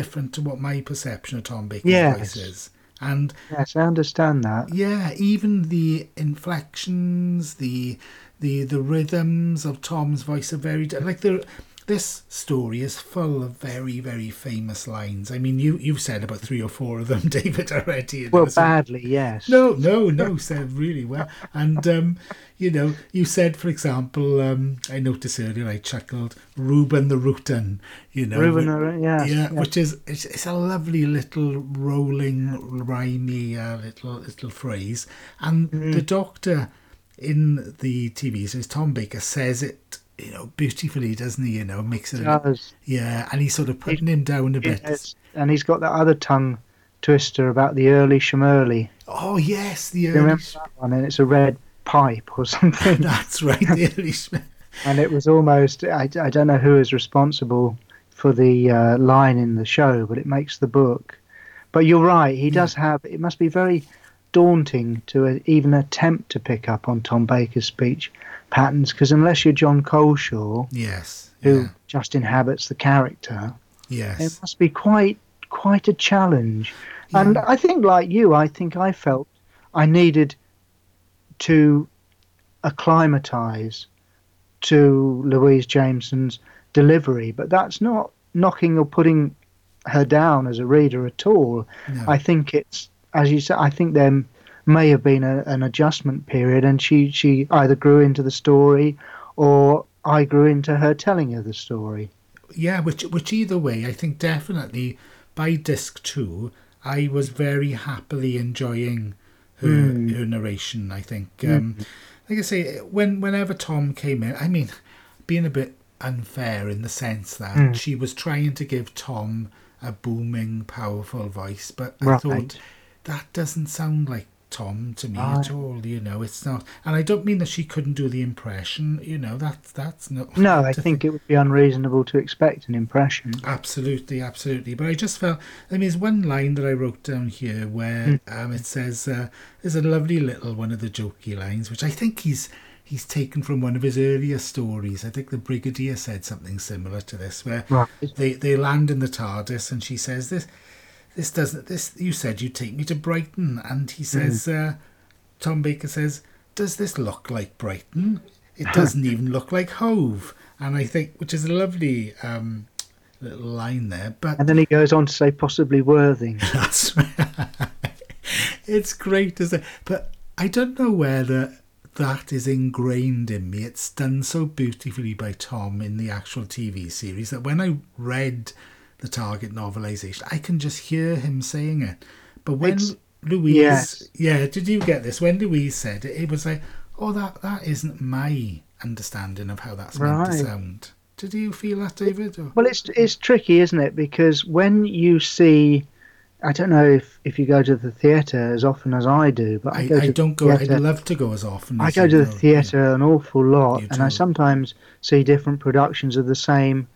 A: different to what my perception of Tom Baker's
C: Yes.
A: voice is, and
C: Yes, I understand that.
A: yeah, even the inflections, the the the rhythms of Tom's voice are very like the this story is full of very very famous lines. I mean, you you've said about three or four of them, *laughs* David, already.
C: Well,
A: so-
C: badly, yes.
A: no, no, no, said really well. And, um, you know, you said, for example, um, I noticed earlier, I chuckled, Reuben the Rutan, you know.
C: Reuben,
A: whi-
C: yes,
A: yeah,
C: yes.
A: which is, it's, it's a lovely little rolling, rhymey uh, little, little phrase. And
C: Mm.
A: the doctor in the TV series, Tom Baker, says it, you know, beautifully, doesn't he? You know, makes it, a, yeah, and he's sort of putting him down a bit.
C: And he's got that other tongue twister about the early Shmurley.
A: Oh, yes, the early,
C: remember that one? And it's a red pipe or *laughs* something.
A: that's right, the early
C: and it was almost, I, I don't know who is responsible for the uh, line in the show, but it makes the book. But you're right, he does have, it must be very daunting to even attempt to pick up on Tom Baker's speech patterns, because unless you're Jon Culshaw,
A: Yes.
C: who
A: yeah,
C: just inhabits the character,
A: Yes.
C: it must be quite quite a challenge. And I think, like you, I think I felt I needed to acclimatize to Louise Jameson's delivery, but that's not knocking or putting her down as a reader at all.
A: No.
C: I think it's, as you said, I think there may have been a, an adjustment period, and she, she either grew into the story or I grew into her telling of the story.
A: Yeah, which which either way, I think definitely by disc two, I was very happily enjoying her
C: Mm.
A: her narration. I think, um, like I say, when whenever Tom came in, I mean, being a bit unfair in the sense that
C: Mm.
A: she was trying to give Tom a booming, powerful voice, but I thought that doesn't sound like Tom to me at all. You know, it's not, and I don't mean that she couldn't do the impression. You know, that's that's not.
C: No, I think it would be unreasonable to expect an impression.
A: Absolutely, absolutely. But I just felt, I mean, there's one line that I wrote down here where um, it says, uh, there's a lovely little one of the jokey lines, which I think he's he's taken from one of his earlier stories. I think the Brigadier said something similar to this, where
C: Right.
A: they, they land in the TARDIS and she says, this, this doesn't, this, you said you'd take me to Brighton. And he says, uh, Tom Baker says, does this look like Brighton? It doesn't *laughs* even look like Hove. And I think, which is a lovely um, little line there, but
C: And then he goes on to say possibly Worthing. *laughs*
A: that's it's great, isn't it? But I don't know whether that is ingrained in me. It's done so beautifully by Tom in the actual TV series that when I read the Target novelization, I can just hear him saying it. But when
C: It's-
A: Louise,
C: yes.
A: yeah, did you get this? When Louise said it, it was like, oh, that that isn't my understanding of how that's meant to sound. Did you feel that, David? Or?
C: Well, it's it's tricky, isn't it? Because when you see, I don't know if, if you go to the theatre as often as I do, but I,
A: I,
C: go
A: I don't go. I'd love to go as often.
C: I go to the theatre an awful lot, and I sometimes see different productions of the same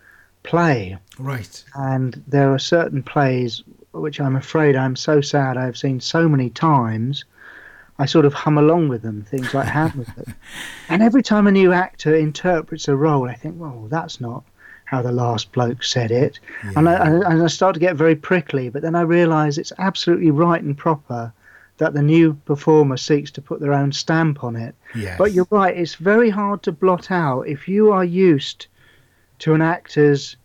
C: play.
A: Right.
C: And there are certain plays which I'm afraid I'm so sad I've seen so many times. I sort of hum along with them, things like Hamlet. *laughs* and every time a new actor interprets a role, I think, well, that's not how the last bloke said it. And, I, and and I start to get very prickly, but then I realise it's absolutely right and proper that the new performer seeks to put their own stamp on it.
A: Yes.
C: But you're right, it's very hard to blot out if you are used to an actor's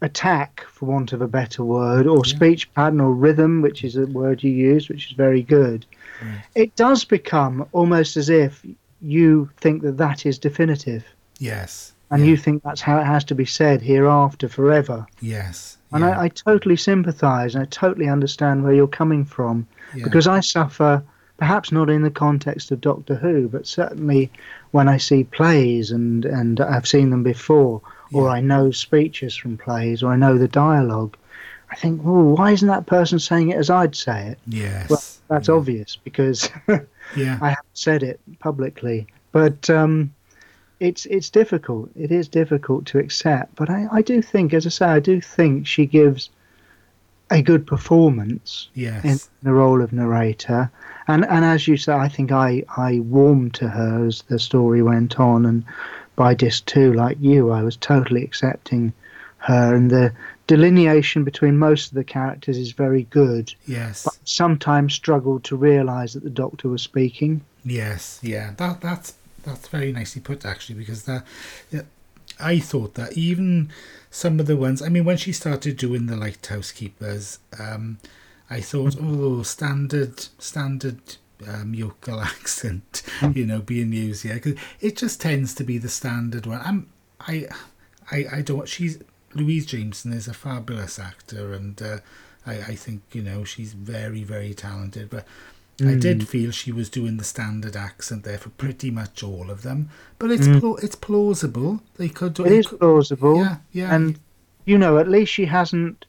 C: attack, for want of a better word, or
A: Yeah.
C: speech pattern or rhythm, which is a word you use, which is very good.
A: Right.
C: It does become almost as if you think that that is definitive,
A: Yes.
C: and
A: yeah,
C: you think that's how it has to be said hereafter forever.
A: Yes.
C: And I, I totally sympathise and I totally understand where you're coming from
A: yeah.
C: because I suffer, perhaps not in the context of Doctor Who, but certainly when I see plays and, and I've seen them before, or
A: Yeah.
C: I know speeches from plays, or I know the dialogue, I think, oh, why isn't that person saying it as I'd say it?
A: yes.
C: Well, that's
A: yeah.
C: obvious because *laughs*
A: Yeah.
C: I haven't said it publicly. But um, it's it's difficult. It is difficult to accept. But I, I do think, as I say, I do think she gives a good performance
A: yes.
C: in the role of narrator. And and as you say, I think I, I warmed to her as the story went on. And by disc two, like you, I was totally accepting her. And the delineation between most of the characters is very good.
A: yes.
C: But sometimes struggled to realise that the Doctor was speaking.
A: Yes, yeah, that that's that's very nicely put actually because that yeah, I thought that even some of the ones I mean when she started doing the lighthouse keepers um I thought oh standard standard um, yokel *laughs* accent you know being used here because it just tends to be the standard one I'm I I I don't she's Louise Jameson is a fabulous actor and uh, I I think you know she's very very talented but I did feel she was doing the standard accent there for pretty much all of them, but it's pla- it's plausible. They could do
C: It is plausible.
A: Yeah, yeah,
C: And, you know, at least she hasn't.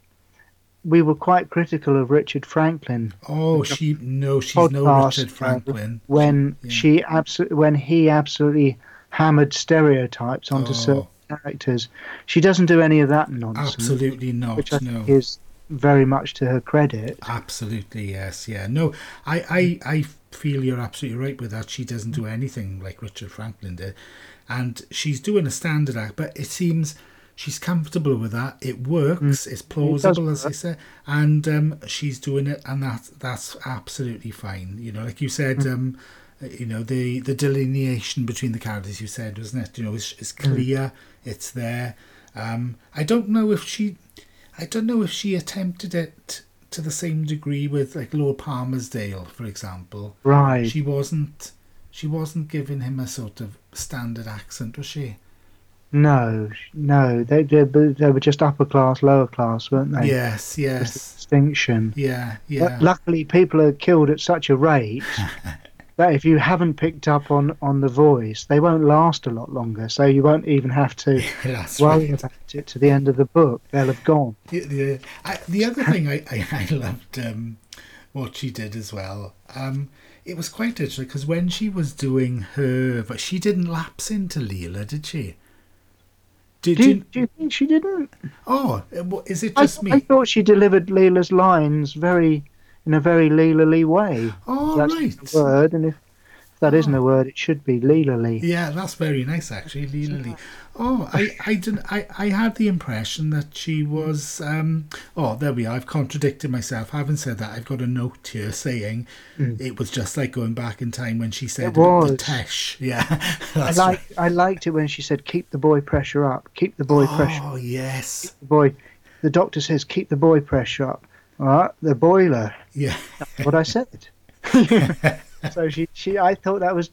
C: We were quite critical of Richard Franklin
A: oh, she no, she's no Richard Franklin.
C: when
A: yeah.
C: she absolutely when he absolutely hammered stereotypes onto
A: Oh.
C: certain characters. She doesn't do any of that nonsense,
A: Absolutely not.
C: which I
A: no,
C: is very much to her credit.
A: absolutely yes, yeah. No, I, I, I feel you're absolutely right with that. She doesn't do anything like Richard Franklin did, and she's doing a standard act, but it seems. She's comfortable with that. It works. It's plausible, as I say, and um, she's doing it, and that that's absolutely fine. You know, like you said, um, you know the the delineation between the characters you said wasn't it? You know it's, it's clear. It's there. Um i don't know if she i don't know if she attempted it to the same degree with like lord palmerdale for example.
C: Right.
A: she wasn't she wasn't giving him a sort of standard accent was she
C: No, no, they they, they were just upper class, lower class, weren't they?
A: yes
C: Just
A: yes
C: distinction.
A: yeah
C: But luckily, people are killed at such a rate *laughs* that if you haven't picked up on on the voice, they won't last a lot longer. So you won't even have to *laughs*
A: that's
C: worry
A: right
C: about it to the end of the book. They'll have gone.
A: I, the other thing I, I, I loved um, what she did as well. Um, it was quite interesting because when she was doing her, but she didn't lapse into Leela, did she? Did
C: Do
A: you?
C: do you think she didn't?
A: Oh, is it just
C: I
A: me?
C: I thought she delivered Leela's lines very in a very Leela-ly way.
A: Oh,
C: That's
A: right.
C: word, and if that isn't
A: Oh.
C: a word, it should be Leela-ly.
A: Yeah, that's very nice actually, Leela Lee. Oh, I, I didn't I, I had the impression that she was um oh there we are, I've contradicted myself. I haven't said that, I've got a note here saying it was just like going back in time when she said
C: It was.
A: the Tesh. *laughs* Yeah.
C: I
A: That's
C: like I liked it when she said, "Keep the boy pressure up. Keep the boy
A: right.
C: pressure."
A: Oh yes.
C: The boy, the doctor says, "Keep the boy pressure up." All right, the boiler.
A: Yeah.
C: What I said. *laughs* so she, she, I thought that was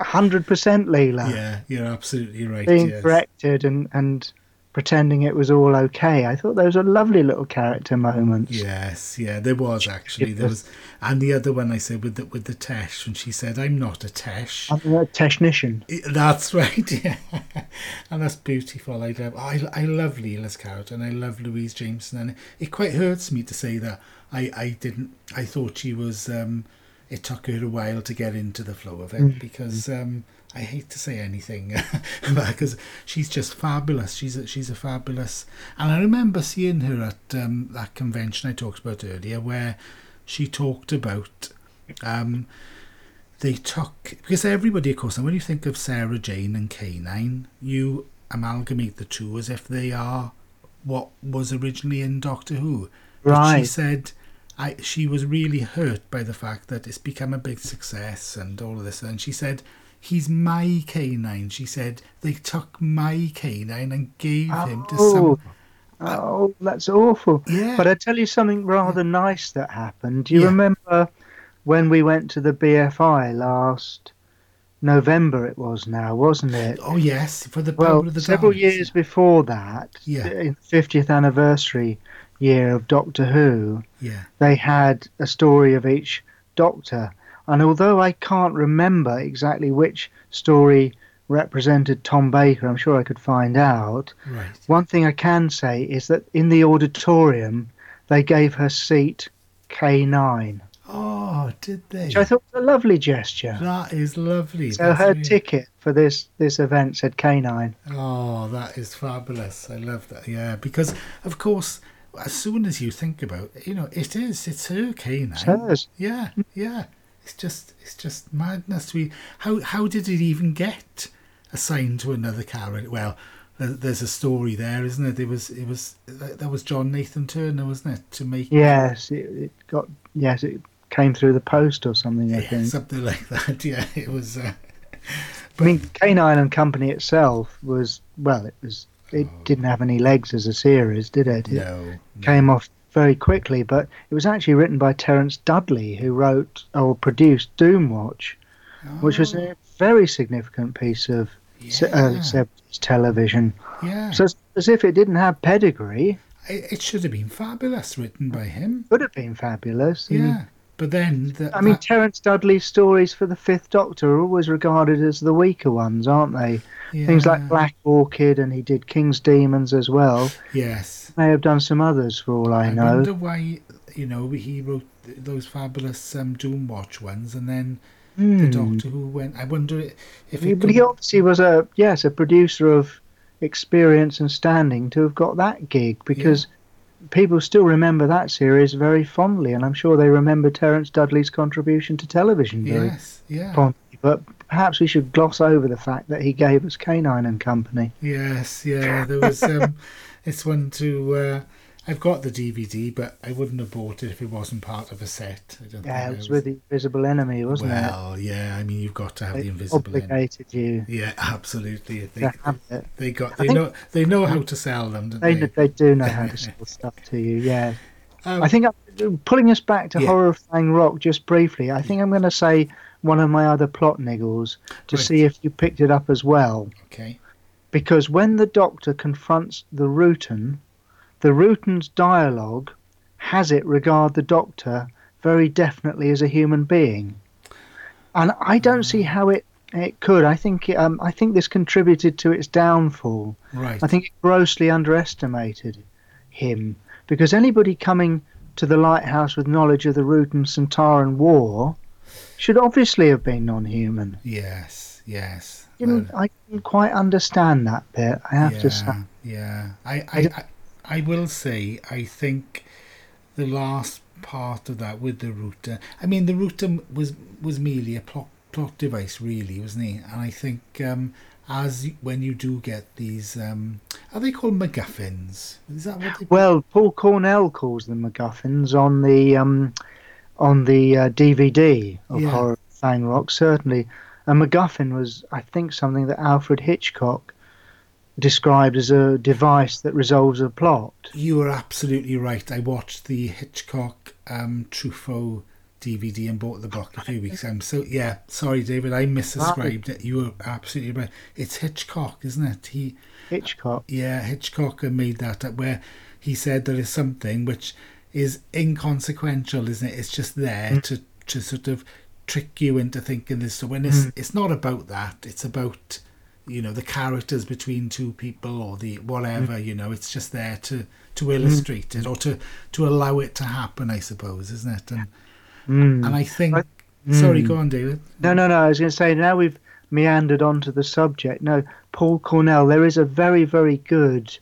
C: hundred percent Leela
A: Yeah, you're absolutely right.
C: being
A: yes.
C: corrected and and pretending it was all okay. I thought those were lovely little character moments.
A: Yes, yeah, there was actually there was, and the other one I said with the with the Tesh when she said, "I'm not a Tesh."
C: I'm a technician.
A: That's *laughs* right, yeah, and that's beautiful. I love, I, I love Leela's character, and I love Louise Jameson, and it quite hurts me to say that I, I didn't. I thought she was. Um, it took her a while to get into the flow of it because um, I hate to say anything, *laughs* because she's just fabulous. She's a, she's a fabulous, and I remember seeing her at um, that convention I talked about earlier, where she talked about. Um, they took because everybody, of course, and when you think of Sarah Jane and K9, you amalgamate the two as if they are what was originally in Doctor Who. But she said I she was really hurt by the fact that it's become a big success and all of this. And she said, He's my K9. She said, They took my K9 and gave him to
C: Oh.
A: some.
C: Oh, that's awful.
A: Yeah.
C: But I tell you something rather nice that happened. Do you
A: Yeah.
C: remember when we went to the BFI last November? It was now, wasn't it?
A: Oh, yes, for the
C: Well,
A: of the
C: several years before that,
A: Yeah.
C: in the 50th anniversary year of Doctor Who,
A: Yeah.
C: they had a story of each Doctor. And although I can't remember exactly which story represented Tom Baker, I'm sure I could find out.
A: Right.
C: One thing I can say is that in the auditorium, they gave her seat K9,
A: Oh, did they?
C: which I thought was a lovely gesture.
A: That is lovely.
C: So
A: That's
C: her
A: really-
C: ticket for this, this event said K9.
A: Oh, that is fabulous. I love that. Yeah, because of course, as soon as you think about, it, you know, it is. It's her canine.
C: It's.
A: Yeah, yeah. It's just, it's just madness. We how how did it even get assigned to another character? Well, there's a story there, isn't it? It was, it was that was John Nathan Turner, wasn't it? To make
C: Yes, it, it got yes, it came through the post or something. I
A: yeah,
C: think.
A: something like that. *laughs* Yeah, it was. Uh,
C: I mean, K9 and Company itself was well, it was it didn't have any legs as a series, did it? It
A: Oh. no,
C: came off very quickly, but it was actually written by Terence Dudley, who wrote or produced Doomwatch, which was a very significant piece of uh,
A: Yeah.
C: 70s television.
A: yeah.
C: So it's as if it didn't have pedigree,
A: it, it should have been fabulous, written by him.
C: could have been fabulous.
A: Yeah, but then the,
C: I mean,
A: that-
C: Terence Dudley's stories for the Fifth Doctor are always regarded as the weaker ones, aren't they? Things like Black Orchid, and he did King's Demons as well.
A: Yes,
C: May have done some others for all I,
A: I
C: know.
A: I wonder why you know he wrote those fabulous um, Doomwatch ones, and then the
C: Hmm.
A: Doctor Who went. I wonder if
C: He- but he obviously was a yes, a producer of experience and standing to have got that gig because people still remember that series very fondly, and I'm sure they remember Terence Dudley's contribution to television very
A: yes, yeah,
C: fondly. But perhaps we should gloss over the fact that he gave us K9 and Company.
A: yes, yeah. There was um, *laughs* it's one to. Uh, I've got the DVD, but I wouldn't have bought it if it wasn't part of a set. I don't
C: Yeah,
A: think
C: it was with the Invisible Enemy, wasn't it?
A: well, yeah. I mean, you've got to have the invisible. Enemy.
C: obligated you
A: Yeah, *laughs* absolutely. They,
C: to have it.
A: they got. They know. They know how to sell them, don't
C: They,
A: they?
C: they do know how to *laughs* sell stuff to you, yeah.
A: Um,
C: I think I'm, pulling us back to
A: Yeah.
C: Fang Rock just briefly, I think I'm going to say one of my other plot niggles to
A: Right.
C: see if you picked it up as well.
A: Okay.
C: Because when the Doctor confronts the Rutan, the Rutan's dialogue has it regard the Doctor very definitely as a human being, and I don't see how it it could. I think um, I think this contributed to its downfall.
A: Right.
C: I think it grossly underestimated him because anybody coming to the lighthouse with knowledge of the Rutan Sontaran war should obviously have been non-human.
A: Yes. Yes.
C: Didn't, I didn't quite understand that bit. I have
A: yeah,
C: to say.
A: Yeah, I,
C: I
A: I, I, will say, I think the last part of that with the Rutan, I mean, the Rutan was was merely a plot plot device, really, wasn't he? And I think um, as when you do get these, um, are they called MacGuffins? Is that what they?
C: Well, Paul Cornell calls them MacGuffins on the um, on the uh, DVD of
A: Yeah.
C: Horror Fang Rock. Certainly, a MacGuffin was, I think, something that Alfred Hitchcock described as a device that resolves a plot.
A: You are absolutely right. I watched the Hitchcock um, Truffaut DVD and bought the book a few *laughs* weeks ago. So yeah, sorry, David, I misdescribed it. You were absolutely right. It's Hitchcock, isn't it? He
C: Hitchcock.
A: Yeah, Hitchcock made that up where he said there is something which is inconsequential, isn't it? It's just there to, to sort of trick you into thinking this. So when it's it's not about that, it's about you know the characters between two people or the whatever. You know, it's just there to to illustrate it or to to allow it to happen. I suppose, isn't it? And
C: Mm.
A: and I think.
C: I-
A: Sorry,
C: Mm.
A: go on, David.
C: No, no, no. I was going to say now we've meandered onto the subject. No, Paul Cornell. There is a very, very good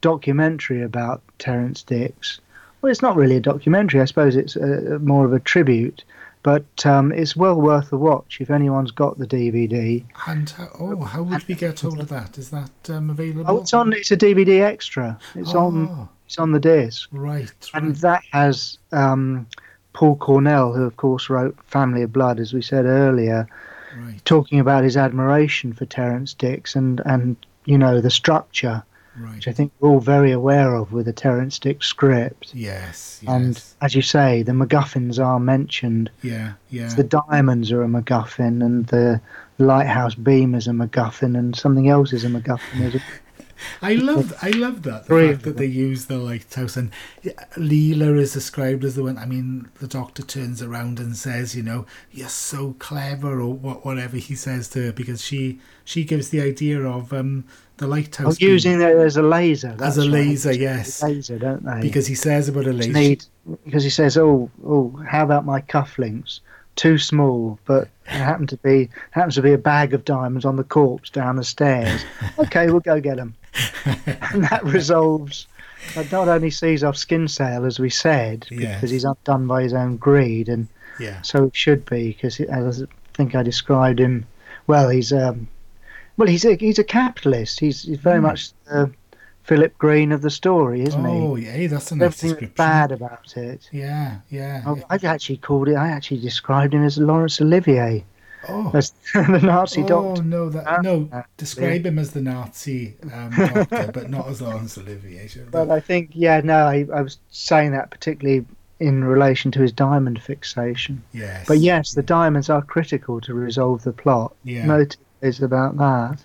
C: documentary about Terrance Dicks. Well, it's not really a documentary. I suppose it's a, more of a tribute, but um, it's well worth a watch if anyone's got the DVD.
A: And how, oh, how would we get hold of that? Is that um, available?
C: Oh, it's on. It's a DVD extra. It's on.
A: Oh,
C: It's on the disc.
A: right,
C: and
A: right.
C: that has um, Paul Cornell, who of course wrote Family of Blood, as we said earlier,
A: Right,
C: talking about his admiration for Terrance Dicks and and you know the structure,
A: right.
C: which I think we're all very aware of with the Terrance Dicks script.
A: Yes, yes.
C: And as you say, the MacGuffins are mentioned.
A: yeah, yeah.
C: The diamonds are a MacGuffin, and the lighthouse beam is a MacGuffin, and something else is a MacGuffin.
A: I love, I love that. The fact that they use the lighthouse and Leela is described as the one. I mean, the doctor turns around and says, "You know, you're so clever," or what, whatever he says to her, because she she gives the idea of um the
C: Oh,
A: lighthouse beam
C: using it as a laser.
A: as a
C: right.
A: laser. Yes,
C: Laser, don't they?
A: because he says about a laser.
C: need because he says, "Oh, oh, how about my cufflinks? Too small, but it happened to be happens to be a bag of diamonds on the corpse down the stairs. okay, we'll go get them." *laughs* and that resolves. That not only sees off Skinsale, as we said,
A: Yes.
C: because he's undone by his own greed, and
A: yeah,
C: so it should be. Because as I think I described him, well, he's um, well, he's a he's a capitalist. He's he's very
A: Hmm.
C: much the Philip Green of the story, isn't he?
A: oh yeah, that's a nice
C: Everything
A: description.
C: bad about it.
A: Yeah, yeah.
C: Oh, I've actually called it. I actually described him as Laurence Olivier,
A: Oh,
C: as *laughs* the Nazi
A: oh
C: doctor.
A: no, that no.
C: Uh,
A: Describe him as the Nazi um, *laughs* doctor, but not as Laurence Olivier.
C: But? I think, yeah, no, I, I was saying that particularly in relation to his diamond fixation.
A: yes.
C: But yes, the diamonds are critical to resolve the plot.
A: Yeah.
C: No two ways about that.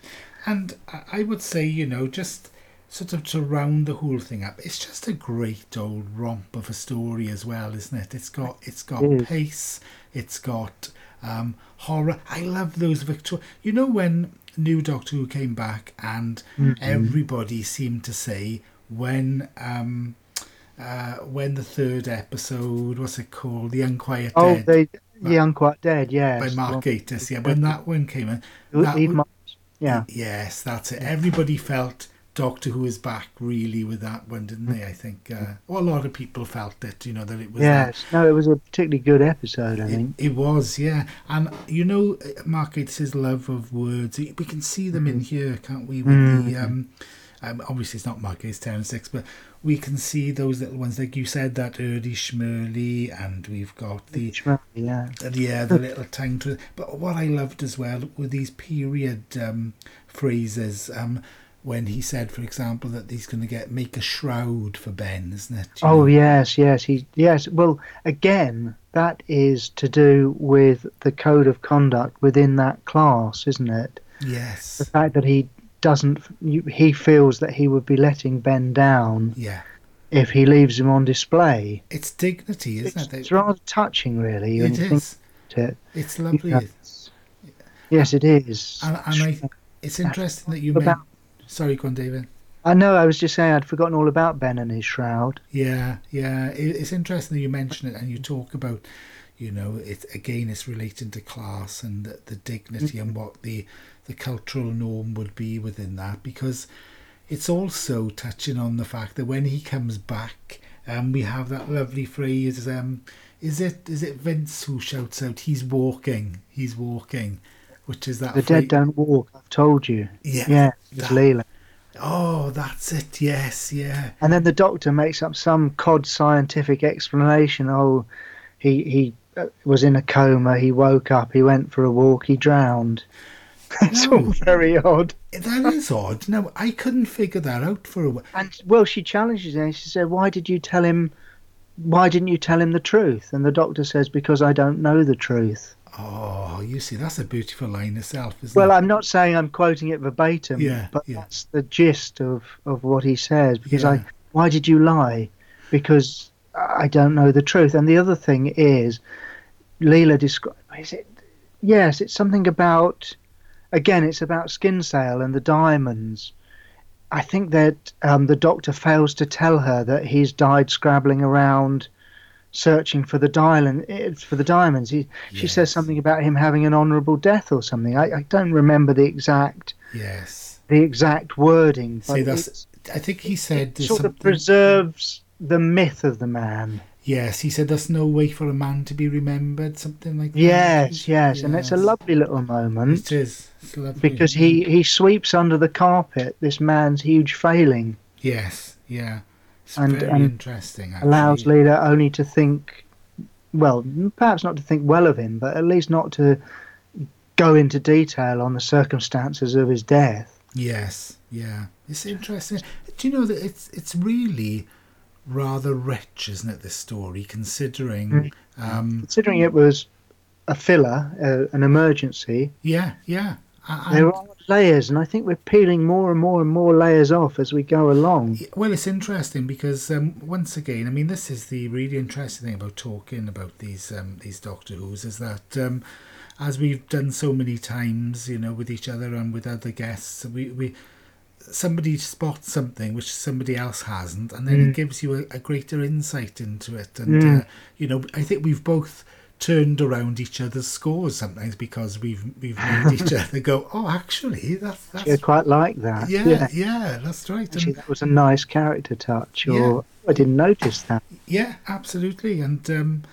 A: And I- I would say, you know, just sort of to round the whole thing up, it's just a great old romp of a story as well, isn't it? It's got it's got
C: is.
A: pace, it's got um, horror. I love those Victor. You know when New Doctor Who came back and
C: Mm-hmm.
A: everybody seemed to say when um, uh, when the third episode, what's it called, The Unquiet
C: Oh,
A: Dead
C: they, the Unquiet Dead, yes.
A: by Mark Gatiss, yeah, when that one came in,
C: Well,
A: that
C: Eve
A: was-
C: yeah.
A: Yes, that's it. Everybody felt Doctor Who is back really with that one, didn't they? I think. Uh, well, a lot of people felt it, you know, that it was. that-
C: Yes, no, it was a particularly good episode, I
A: It,
C: think.
A: it was, yeah. And, you know, Mark it's his love of words, we can see them in here, can't we? With the. Um, um, obviously, it's not Mark Gatiss Terrance Dicks, but we can see those little ones, like you said, that early Shmurley, and we've got the
C: Shmurley, yeah,
A: yeah, the little *laughs* time to. But what I loved as well were these period um, phrases. Um, when he said, for example, that he's going to get make a shroud for Ben, isn't it?
C: You oh know? yes, yes, he yes. Well, again, that is to do with the code of conduct within that class, isn't it?
A: Yes.
C: The fact that he doesn't, he feels that he would be letting Ben down.
A: Yeah.
C: If he leaves him on display.
A: It's dignity, isn't
C: it's,
A: it?
C: It's rather touching, really.
A: It is.
C: It.
A: It's lovely.
C: yes, it is.
A: And, and I, it's interesting that you mentioned Sorry, go on, David.
C: I know. I was just saying I'd forgotten all about Ben and his shroud.
A: Yeah, yeah. it's interesting that you mention it and you talk about, you know, it again. It's relating to class and the, the dignity and what the the cultural norm would be within that because it's also touching on the fact that when he comes back, um, we have that lovely phrase. Um, is it is it Vince who shouts out, "He's walking, he's walking." Which is that
C: the dead don't walk. I've told you.
A: Yeah,
C: yeah, it's Leela.
A: Oh, that's it. Yes, yeah.
C: And then the doctor makes up some cod scientific explanation. Oh, he he uh, was in a coma. He woke up. He went for a walk. He drowned. *laughs* It's no, all very odd.
A: That is odd. No, I couldn't figure that out for a while.
C: And well, she challenges him. She said, "Why did you tell him? Why didn't you tell him the truth?" And the doctor says, "Because I don't know the truth."
A: Oh, you see, that's a beautiful line itself, isn't
C: well,
A: it?
C: I'm not saying I'm quoting it verbatim,
A: yeah,
C: but
A: yeah.
C: that's the gist of, of what he says. Because yeah. I, why did you lie? Because I don't know the truth. And the other thing is, Leela describes. Is it? Yes, it's something about. Again, it's about Skinsale and the diamonds. I think that um, the doctor fails to tell her that he's died scrabbling around searching for the diamond eh, for the diamonds. He, yes. She says something about him having an honourable death or something. I, I, don't remember the exact
A: yes
C: the exact wording.
A: See, that's, I think he said
C: sort something... of preserves the myth of the man.
A: Yes, he said there's no way for a man to be remembered, something like that.
C: Yes, yes, yes. and it's a lovely little moment.
A: It is.
C: Because he, he sweeps under the carpet this man's huge failing.
A: Yes, yeah. It's and, very and interesting. Actually.
C: Allows Leela only to think, well, perhaps not to think well of him, but at least not to go into detail on the circumstances of his death.
A: Yes, yeah, it's interesting. Do you know that it's it's really rather rich, isn't it? This story, considering mm. um,
C: considering it was a filler, uh, an emergency.
A: Yeah, yeah.
C: There are layers, and I think we're peeling more and more and more layers off as we go along.
A: Well, it's interesting because um, once again, I mean, this is the really interesting thing about talking about these um, these Doctor Who's is that um, as we've done so many times, you know, with each other and with other guests, we we somebody spots something which somebody else hasn't, and then mm. it gives you a, a, greater insight into it. And mm. uh, you know, I think we've both turned around each other's scores sometimes because we've we've made each *laughs* other go, oh, actually, that's that's
C: quite like that.
A: Yeah, yeah, yeah that's right.
C: Actually, and, that was a nice character touch. Or yeah. I didn't notice that.
A: Yeah, absolutely. And um,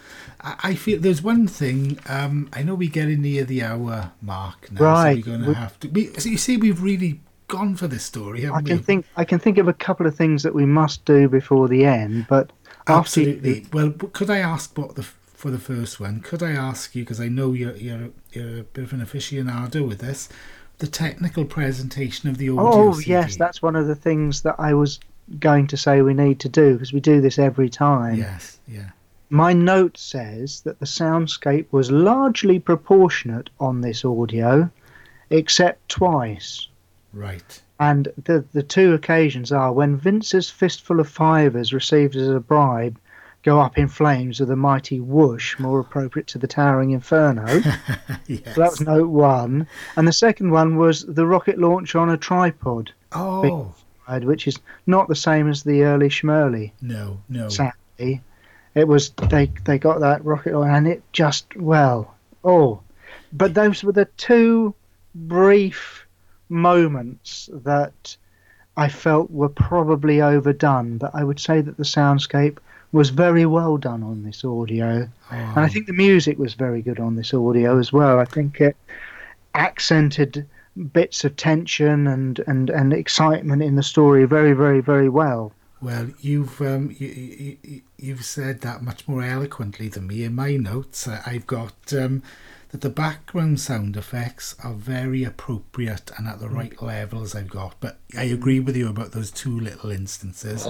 A: I, I, feel there's one thing. Um, I know we are getting near the hour mark now,
C: right.
A: so we're going to have to. We, so you see, we've really gone for this story. I
C: can
A: we?
C: think. I can think of a couple of things that we must do before the end, but.
A: Absolutely. Well, could I ask what the for the first one, could I ask you, because I know you're, you're, you're a bit of an aficionado with this, the technical presentation of the audio
C: Oh,
A: CD.
C: yes, that's one of the things that I was going to say we need to do, because we do this every time.
A: Yes, yeah.
C: My note says that the soundscape was largely proportionate on this audio, except twice.
A: Right.
C: And the the two occasions are when Vince's fistful of fivers received as a bribe go up in flames with a mighty whoosh, more appropriate to the towering inferno.
A: yes. *laughs*
C: So that was note one. And the second one was the rocket launcher on a tripod.
A: Oh.
C: Which is not the same as the early Shmurley.
A: No, no.
C: Sadly. It was, they, they got that rocket and it just, well, oh. But those were the two brief moments that I felt were probably overdone. But I would say that the soundscape was very well done on this audio, oh. and I think the music was very good on this audio as well. I think it accented bits of tension and, and, and excitement in the story very, very, very well.
A: Well, you've um, you, you, you've said that much more eloquently than me. In my notes, I've got um, that the background sound effects are very appropriate and at the mm. right levels I've got. But I agree with you about those two little instances.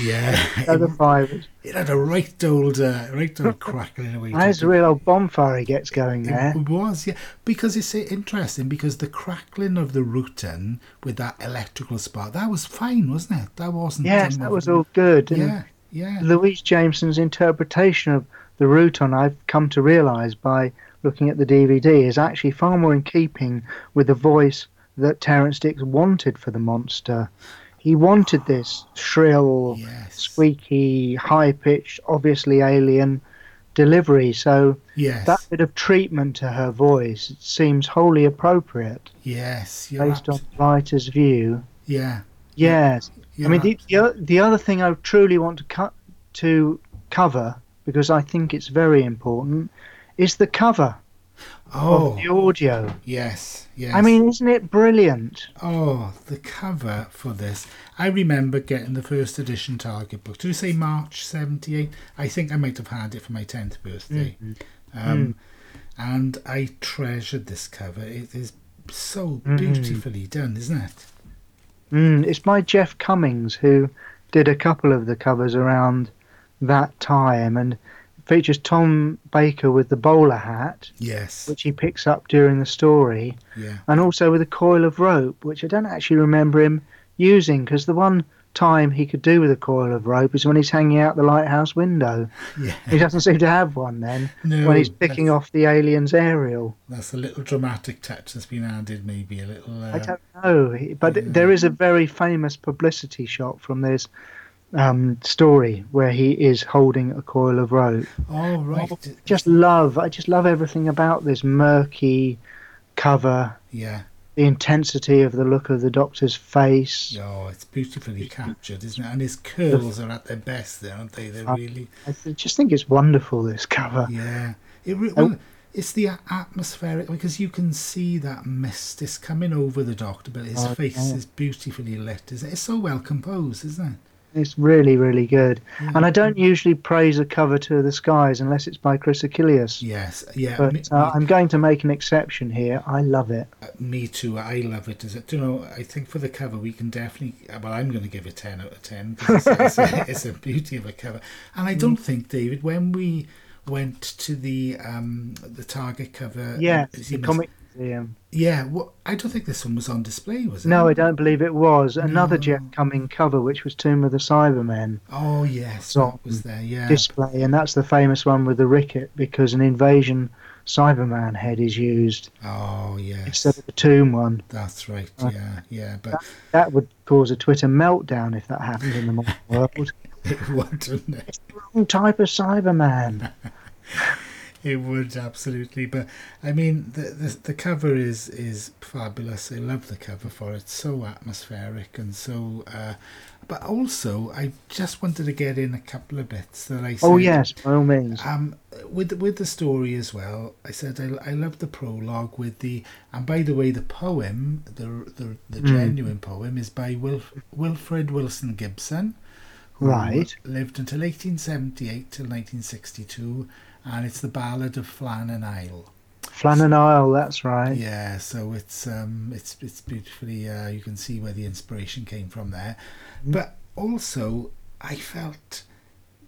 A: Yeah. *laughs*
C: Five.
A: It had a right old, uh, right old crackling away.
C: That's a *laughs* real old bonfire he gets going there.
A: It was, yeah. Because it's interesting because the crackling of the Rutan with that electrical spark, that was fine, wasn't it? That wasn't.
C: Yes, that was all good.
A: Yeah, yeah.
C: Louise Jameson's interpretation of the Rutan, I've come to realise by looking at the DVD is actually far more in keeping with the voice that Terrance Dicks wanted for the monster. He wanted this shrill,
A: yes.
C: squeaky, high pitched, obviously alien delivery. So
A: yes.
C: that bit of treatment to her voice seems wholly appropriate.
A: Yes,
C: based on the writer's view.
A: Yeah.
C: Yes. You're I mean, the, the, the other thing I truly want to cut to cover because I think it's very important is the cover
A: oh,
C: of the audio.
A: Yes, yes.
C: I mean, isn't it brilliant?
A: Oh, the cover for this. I remember getting the first edition Target book. Do you say March 78? I think I might have had it for my 10th birthday. Mm-hmm. Um, mm. And I treasured this cover. It is so mm. beautifully done, isn't it?
C: Mm, it's by Jeff Cummins, who did a couple of the covers around that time. And features Tom Baker with the bowler hat,
A: yes,
C: which he picks up during the story,
A: yeah,
C: and also with a coil of rope, which I don't actually remember him using because the one time he could do with a coil of rope is when he's hanging out the lighthouse window. *laughs*
A: Yeah.
C: He doesn't seem to have one then
A: no,
C: when he's picking off the alien's aerial.
A: That's a little dramatic touch that's been added, maybe a little. Uh,
C: I don't know, but yeah. there is a very famous publicity shot from this um, story where he is holding a coil of rope.
A: Oh right.
C: I just love. I just love everything about this murky cover.
A: Yeah.
C: The intensity of the look of the doctor's face.
A: Oh, it's beautifully captured, isn't it? And his curls are at their best, there, aren't they? They're really.
C: I just think it's wonderful. This cover.
A: Yeah. It re- well, it's the atmospheric because you can see that mist is coming over the doctor, but his oh, face yeah. is beautifully lit. Is it? It's so well composed, isn't it?
C: It's really, really good. Yeah. And I don't usually praise a cover to the skies unless it's by Chris Achilleos.
A: Yes, yeah.
C: But me, uh, I'm going to make an exception here. I love it.
A: Uh, me too. I love it. Is it? You know, I think for the cover we can definitely. Well, I'm going to give it ten out of ten. It's, it's, a, *laughs* it's a beauty of a cover, and I don't think David when we went to the um the Target cover.
C: Yeah, the comic
A: Yeah, well, I don't think this one was on display, was it?
C: No, I don't believe it was. Another no. Jeff Cumming cover, which was Tomb of the Cybermen.
A: Oh yes, that was there. Yeah,
C: display, and that's the famous one with the ricket because an invasion Cyberman head is used.
A: Oh yes,
C: instead of the tomb one.
A: That's right. Uh, yeah, yeah, but
C: that, that, would cause a Twitter meltdown if that happened in the modern *laughs* world.
A: it would, wouldn't it?
C: It's the wrong type of Cyberman. *laughs*
A: it would absolutely. But I mean, the, the the cover is is fabulous. I love the cover for it. So atmospheric and so. Uh, but also, I just wanted to get in a couple of bits that I. Oh, said,
C: oh yes, by all means.
A: Um, with with the story as well. I said I I love the prologue with the and by the way, the poem, the the the mm. genuine poem, is by Wilf, Wilfrid Wilson Gibson. Who
C: right.
A: lived until 1878 till 1962 and it's the Ballad of Flannan Isle.
C: Flannan Isle, that's right.
A: Yeah, so it's um, it's it's beautifully. Uh, you can see where the inspiration came from there, mm. but also I felt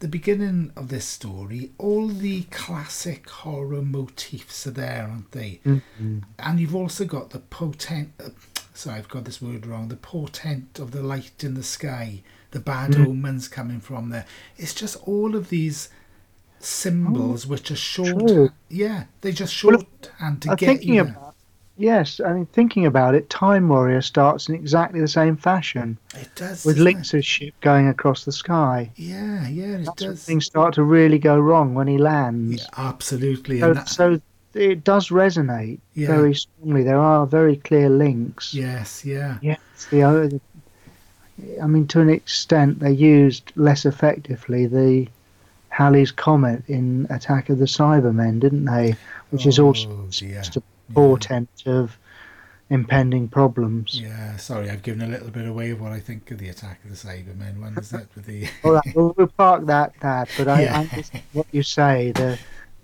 A: the beginning of this story, all the classic horror motifs are there, aren't they?
C: Mm-hmm.
A: And you've also got the potent. Uh, sorry, I've got this word wrong. The portent of the light in the sky, the bad mm. omens coming from there. It's just all of these symbols oh, which are short. True. Yeah, they just shorthand well, to get thinking you. About,
C: yes, I mean thinking about it, Time Warrior starts in exactly the same fashion.
A: It does
C: with Linx's ship going across the sky.
A: Yeah, yeah, it
C: That's
A: does.
C: things start to really go wrong when he lands.
A: Yeah, absolutely.
C: So, that... so it does resonate yeah. very strongly. There are very clear links.
A: Yes, yeah.
C: Yes, the I mean, to an extent, they used less effectively the Halley's Comet in Attack of the Cybermen, didn't they? Which is also
A: oh,
C: just a portent yeah. of impending problems.
A: Yeah, sorry, I've given a little bit away of what I think of the Attack of the Cybermen one. Is that with the? *laughs*
C: All right, well, we'll park that, that. But I, yeah. I what you say the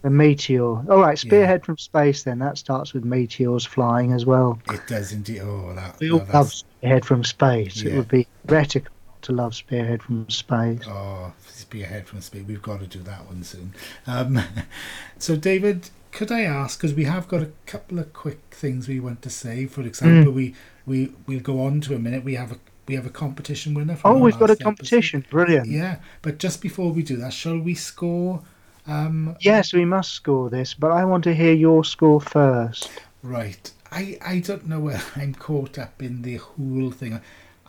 C: the meteor. All right, spearhead yeah. from space. Then that starts with meteors flying as well.
A: It does indeed. Oh, that.
C: We all love spearhead from space. Yeah. It would be heretical to love spearhead from space.
A: Oh, spearhead from space. We've got to do that one soon. Um, *laughs* so, David, could I ask? Because we have got a couple of quick things we want to say. For example, mm. we we we'll go on to a minute. We have a we have a competition winner.
C: oh, we've got a competition.
A: Episode.
C: Brilliant.
A: Yeah, but just before we do that, shall we score? Um,
C: yes, we must score this, but I want to hear your score first.
A: Right. I, I don't know where *laughs* I'm caught up in the whole thing.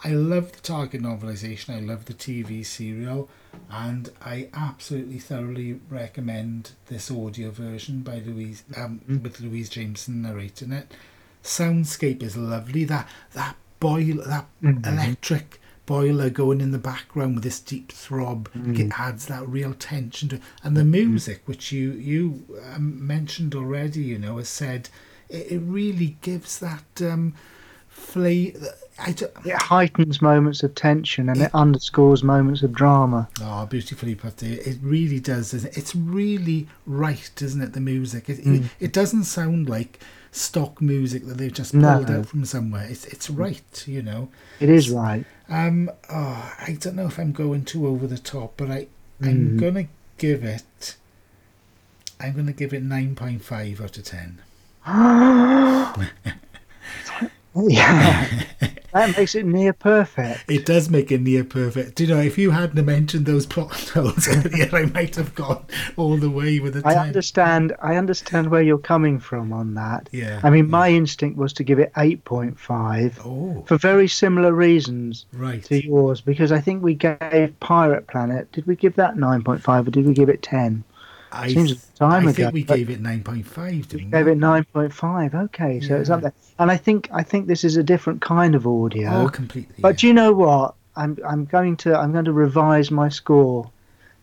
A: I love the Target novelisation. I love the TV serial and I absolutely thoroughly recommend this audio version by Louise um, mm. with Louise Jameson narrating it. Soundscape is lovely. That that boil that mm-hmm. electric boiler going in the background with this deep throb mm. it adds that real tension to and the mm. music which you you um, mentioned already you know has said it, it really gives that um flavor
C: it heightens moments of tension and it, it, underscores moments of drama.
A: Oh, beautifully put. It, it really does. It's really right, isn't it? The music. It, mm. it, it, doesn't sound like stock music that they've just pulled no. out from somewhere. It's it's right, you know.
C: It is right.
A: Um. Oh, I don't know if I'm going too over the top, but I I'm mm. gonna give it. I'm gonna give it nine point five out of ten. *gasps* *laughs*
C: Yeah. *laughs* that makes it near perfect.
A: It does make it near perfect. Do you know, if you hadn't mentioned those plot *laughs* holes earlier, I might have gone all the way with 10.
C: I understand. I understand where you're coming from on that.
A: Yeah.
C: I mean,
A: yeah.
C: my instinct was to give it 8.5 oh. for very similar reasons
A: right.
C: to yours, because I think we gave Pirate Planet. Did we give that 9.5 or did we give it 10?
A: I, Seems a time I ago, think we gave it 9.5,
C: we? Gave it 9.5. Okay, so yeah. it's up there. And I think I think this is a different kind of audio.
A: Oh, completely.
C: But yeah. you know what? I'm I'm going to I'm going to revise my score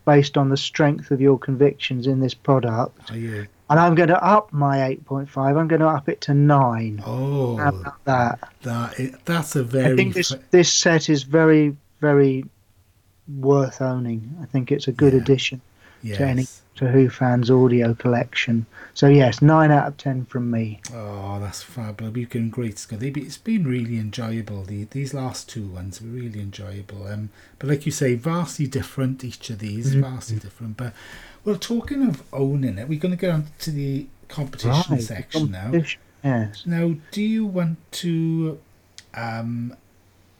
C: based on the strength of your convictions in this product.
A: Are you?
C: And I'm going to up my 8.5. I'm going to up it to 9.
A: Oh.
C: How about that?
A: That that's a very
C: I think this this set is very very worth owning. I think it's a good yeah. addition yes. to any to Who fans audio collection. So yes, nine out of ten from me.
A: Oh, that's fabulous! You've been great, It's been really enjoyable. The these last two ones were really enjoyable. Um, but like you say, vastly different. Each of these mm-hmm. vastly different. But well, talking of owning it, we're going to go on to the competition right, section competition,
C: now. Yes.
A: Now, do you want to um,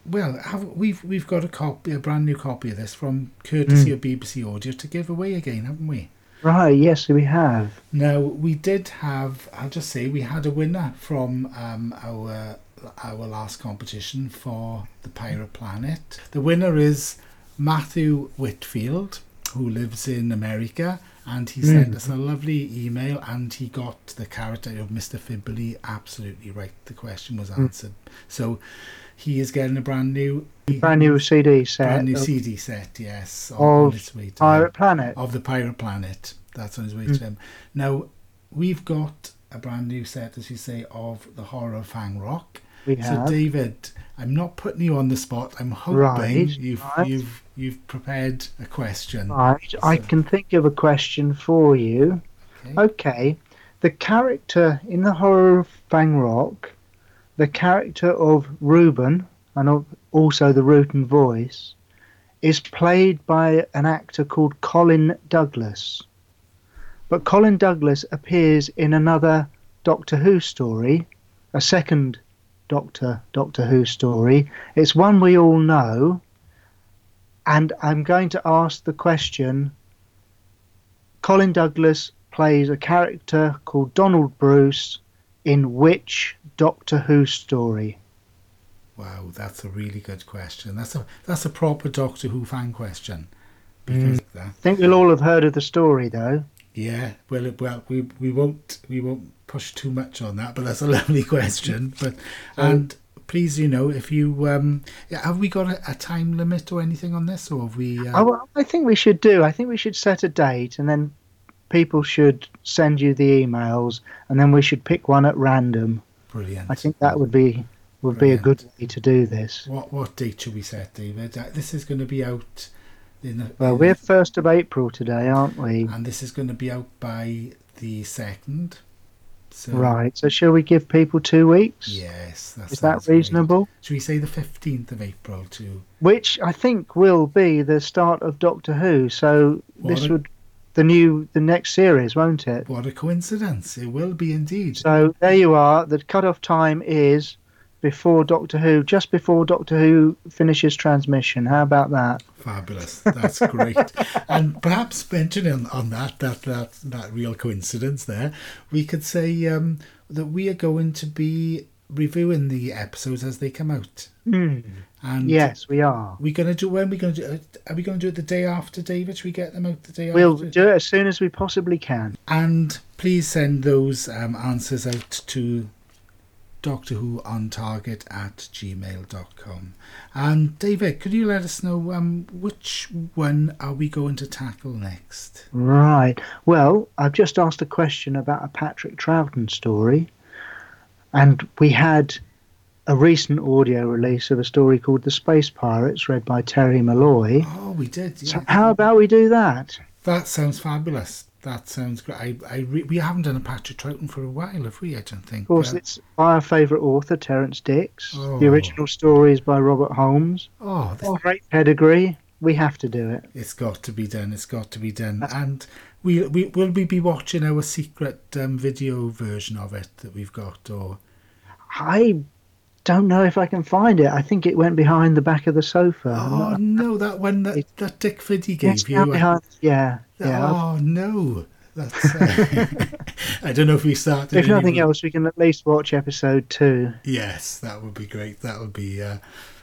A: well, have, we've we've got a copy, a brand new copy of this from courtesy mm. of BBC Audio to give away again, haven't we?
C: Right. Yes, we have.
A: Now we did have. I'll just say we had a winner from um, our our last competition for the Pirate Planet. The winner is Matthew Whitfield, who lives in America, and he mm. sent us a lovely email, and he got the character of Mr. Fibuli absolutely right. The question was mm. answered. Mm. So he is getting a brand new
C: brand new CD set.
A: Brand new CD set, yes.
C: On, of its way to Pirate him. Planet.
A: Of the Pirate Planet. That's on his way mm. to him. Now, we've got a brand new set, as you say, of the horror of Fang Rock.
C: We
A: have. So, David, I'm not putting you on the spot. I'm hoping right, you've right. you've you've prepared a question.
C: Right. So. I can think of a question for you. Okay. okay. The character in the horror of Fang Rock the character of Reuben, and also the Rutan voice, is played by an actor called Colin Douglas. But Colin Douglas appears in another Doctor Who story, a second Doctor Doctor Who story. It's one we all know, and I'm going to ask the question. Colin Douglas plays a character called Donald Bruce in which Doctor Who story?
A: Wow, that's a really good question. That's a that's a proper Doctor Who fan question. Because mm.
C: I think we'll all have heard of the story, though.
A: Yeah, well, well, we we won't we won't push too much on that, but that's a *laughs* lovely question. But and please, you know, if you um, have we got a, a time limit or anything on this, or have we?
C: Uh... I, I think we should do. I think we should set a date, and then people should send you the emails, and then we should pick one at random
A: Brilliant.
C: I think that would be would Brilliant. be a good way to do this.
A: What what date should we set, David? Uh, this is going to be out. In the,
C: well, in we're first of April today, aren't we?
A: And this is going to be out by the second.
C: So, right. So, shall we give people two weeks?
A: Yes.
C: That Is that reasonable?
A: Great. Should we say the fifteenth of April too?
C: Which I think will be the start of Doctor Who. So what this a, would the new the next series, won't it?
A: What a coincidence! It will be indeed.
C: So there you are. The cut-off time is before Doctor Who, just before Doctor Who finishes transmission. How about that?
A: Fabulous. That's great. *laughs* and perhaps mentioning on that, that that that real coincidence there, we could say um, that we are going to be reviewing the episodes as they come out.
C: Mm. And yes, we are.
A: We're going to do when we're going to do? Are we going to do it the day after, David? Should we get them out the day
C: we'll
A: after?
C: We'll do it as soon as we possibly can.
A: And please send those um, answers out to Doctor Who on target at gmail.com. And David, could you let us know um, which one are we going to tackle next?
C: Right. Well, I've just asked a question about a Patrick Troughton story, and we had a recent audio release of a story called The Space Pirates, read by Terry Molloy.
A: Oh, we did. Yeah.
C: So, how about we do that?
A: That sounds fabulous. That sounds great. I, I re- we haven't done a Patrick Troughton for a while, have we? I don't think.
C: Of course, it's by our favourite author, Terrance Dicks. Oh. The original story is by Robert Holmes.
A: Oh,
C: this... great pedigree. We have to do it.
A: It's got to be done. It's got to be done. That's... And we, we will we be watching our secret um, video version of it that we've got, or
C: I don't know if I can find it. I think it went behind the back of the sofa.
A: Oh no, that one that, that Dick Fiddy gave you.
C: Behind, yeah, yeah.
A: Oh no. That's, uh, *laughs* I don't know if we started.
C: If nothing else, we can at least watch episode two.
A: Yes, that would be great. That would be. Uh,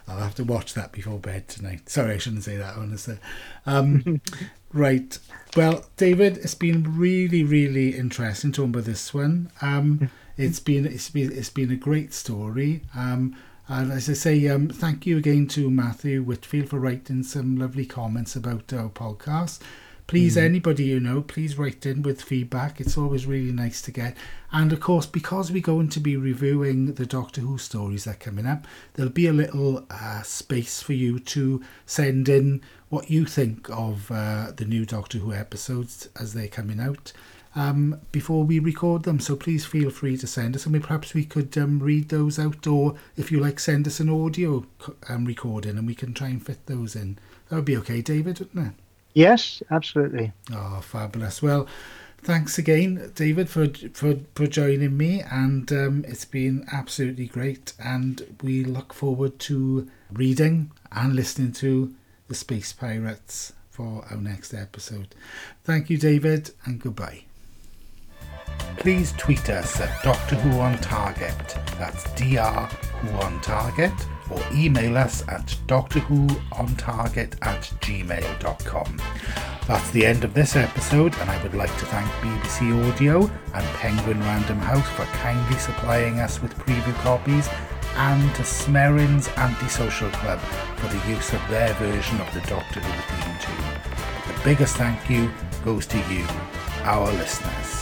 A: I'll have to watch that before bed tonight. Sorry, I shouldn't say that, honestly. Um, *laughs* right. Well, David, it's been really, really interesting talking about this one. Um, it's been it's been it's been a great story. Um, and as I say, um, thank you again to Matthew Whitfield for writing some lovely comments about our podcast. Please, mm. anybody you know, please write in with feedback. It's always really nice to get. And of course, because we're going to be reviewing the Doctor Who stories that are coming up, there'll be a little uh, space for you to send in what you think of uh, the new Doctor Who episodes as they're coming out um, before we record them. So please feel free to send us, and perhaps we could um, read those out, or if you like, send us an audio um, recording, and we can try and fit those in. That would be okay, David, wouldn't it?
C: Yes, absolutely.
A: Oh, fabulous. Well, thanks again, David, for for, for joining me, and um, it's been absolutely great. And we look forward to reading and listening to the Space Pirates for our next episode. Thank you, David, and goodbye please tweet us at Doctor Who on Target. That's Dr. Who on Target. Or email us at Doctor Who on Target at gmail.com. That's the end of this episode, and I would like to thank BBC Audio and Penguin Random House for kindly supplying us with preview copies, and to Smerrin's Antisocial Club for the use of their version of the Doctor Who theme tune. The biggest thank you goes to you, our listeners.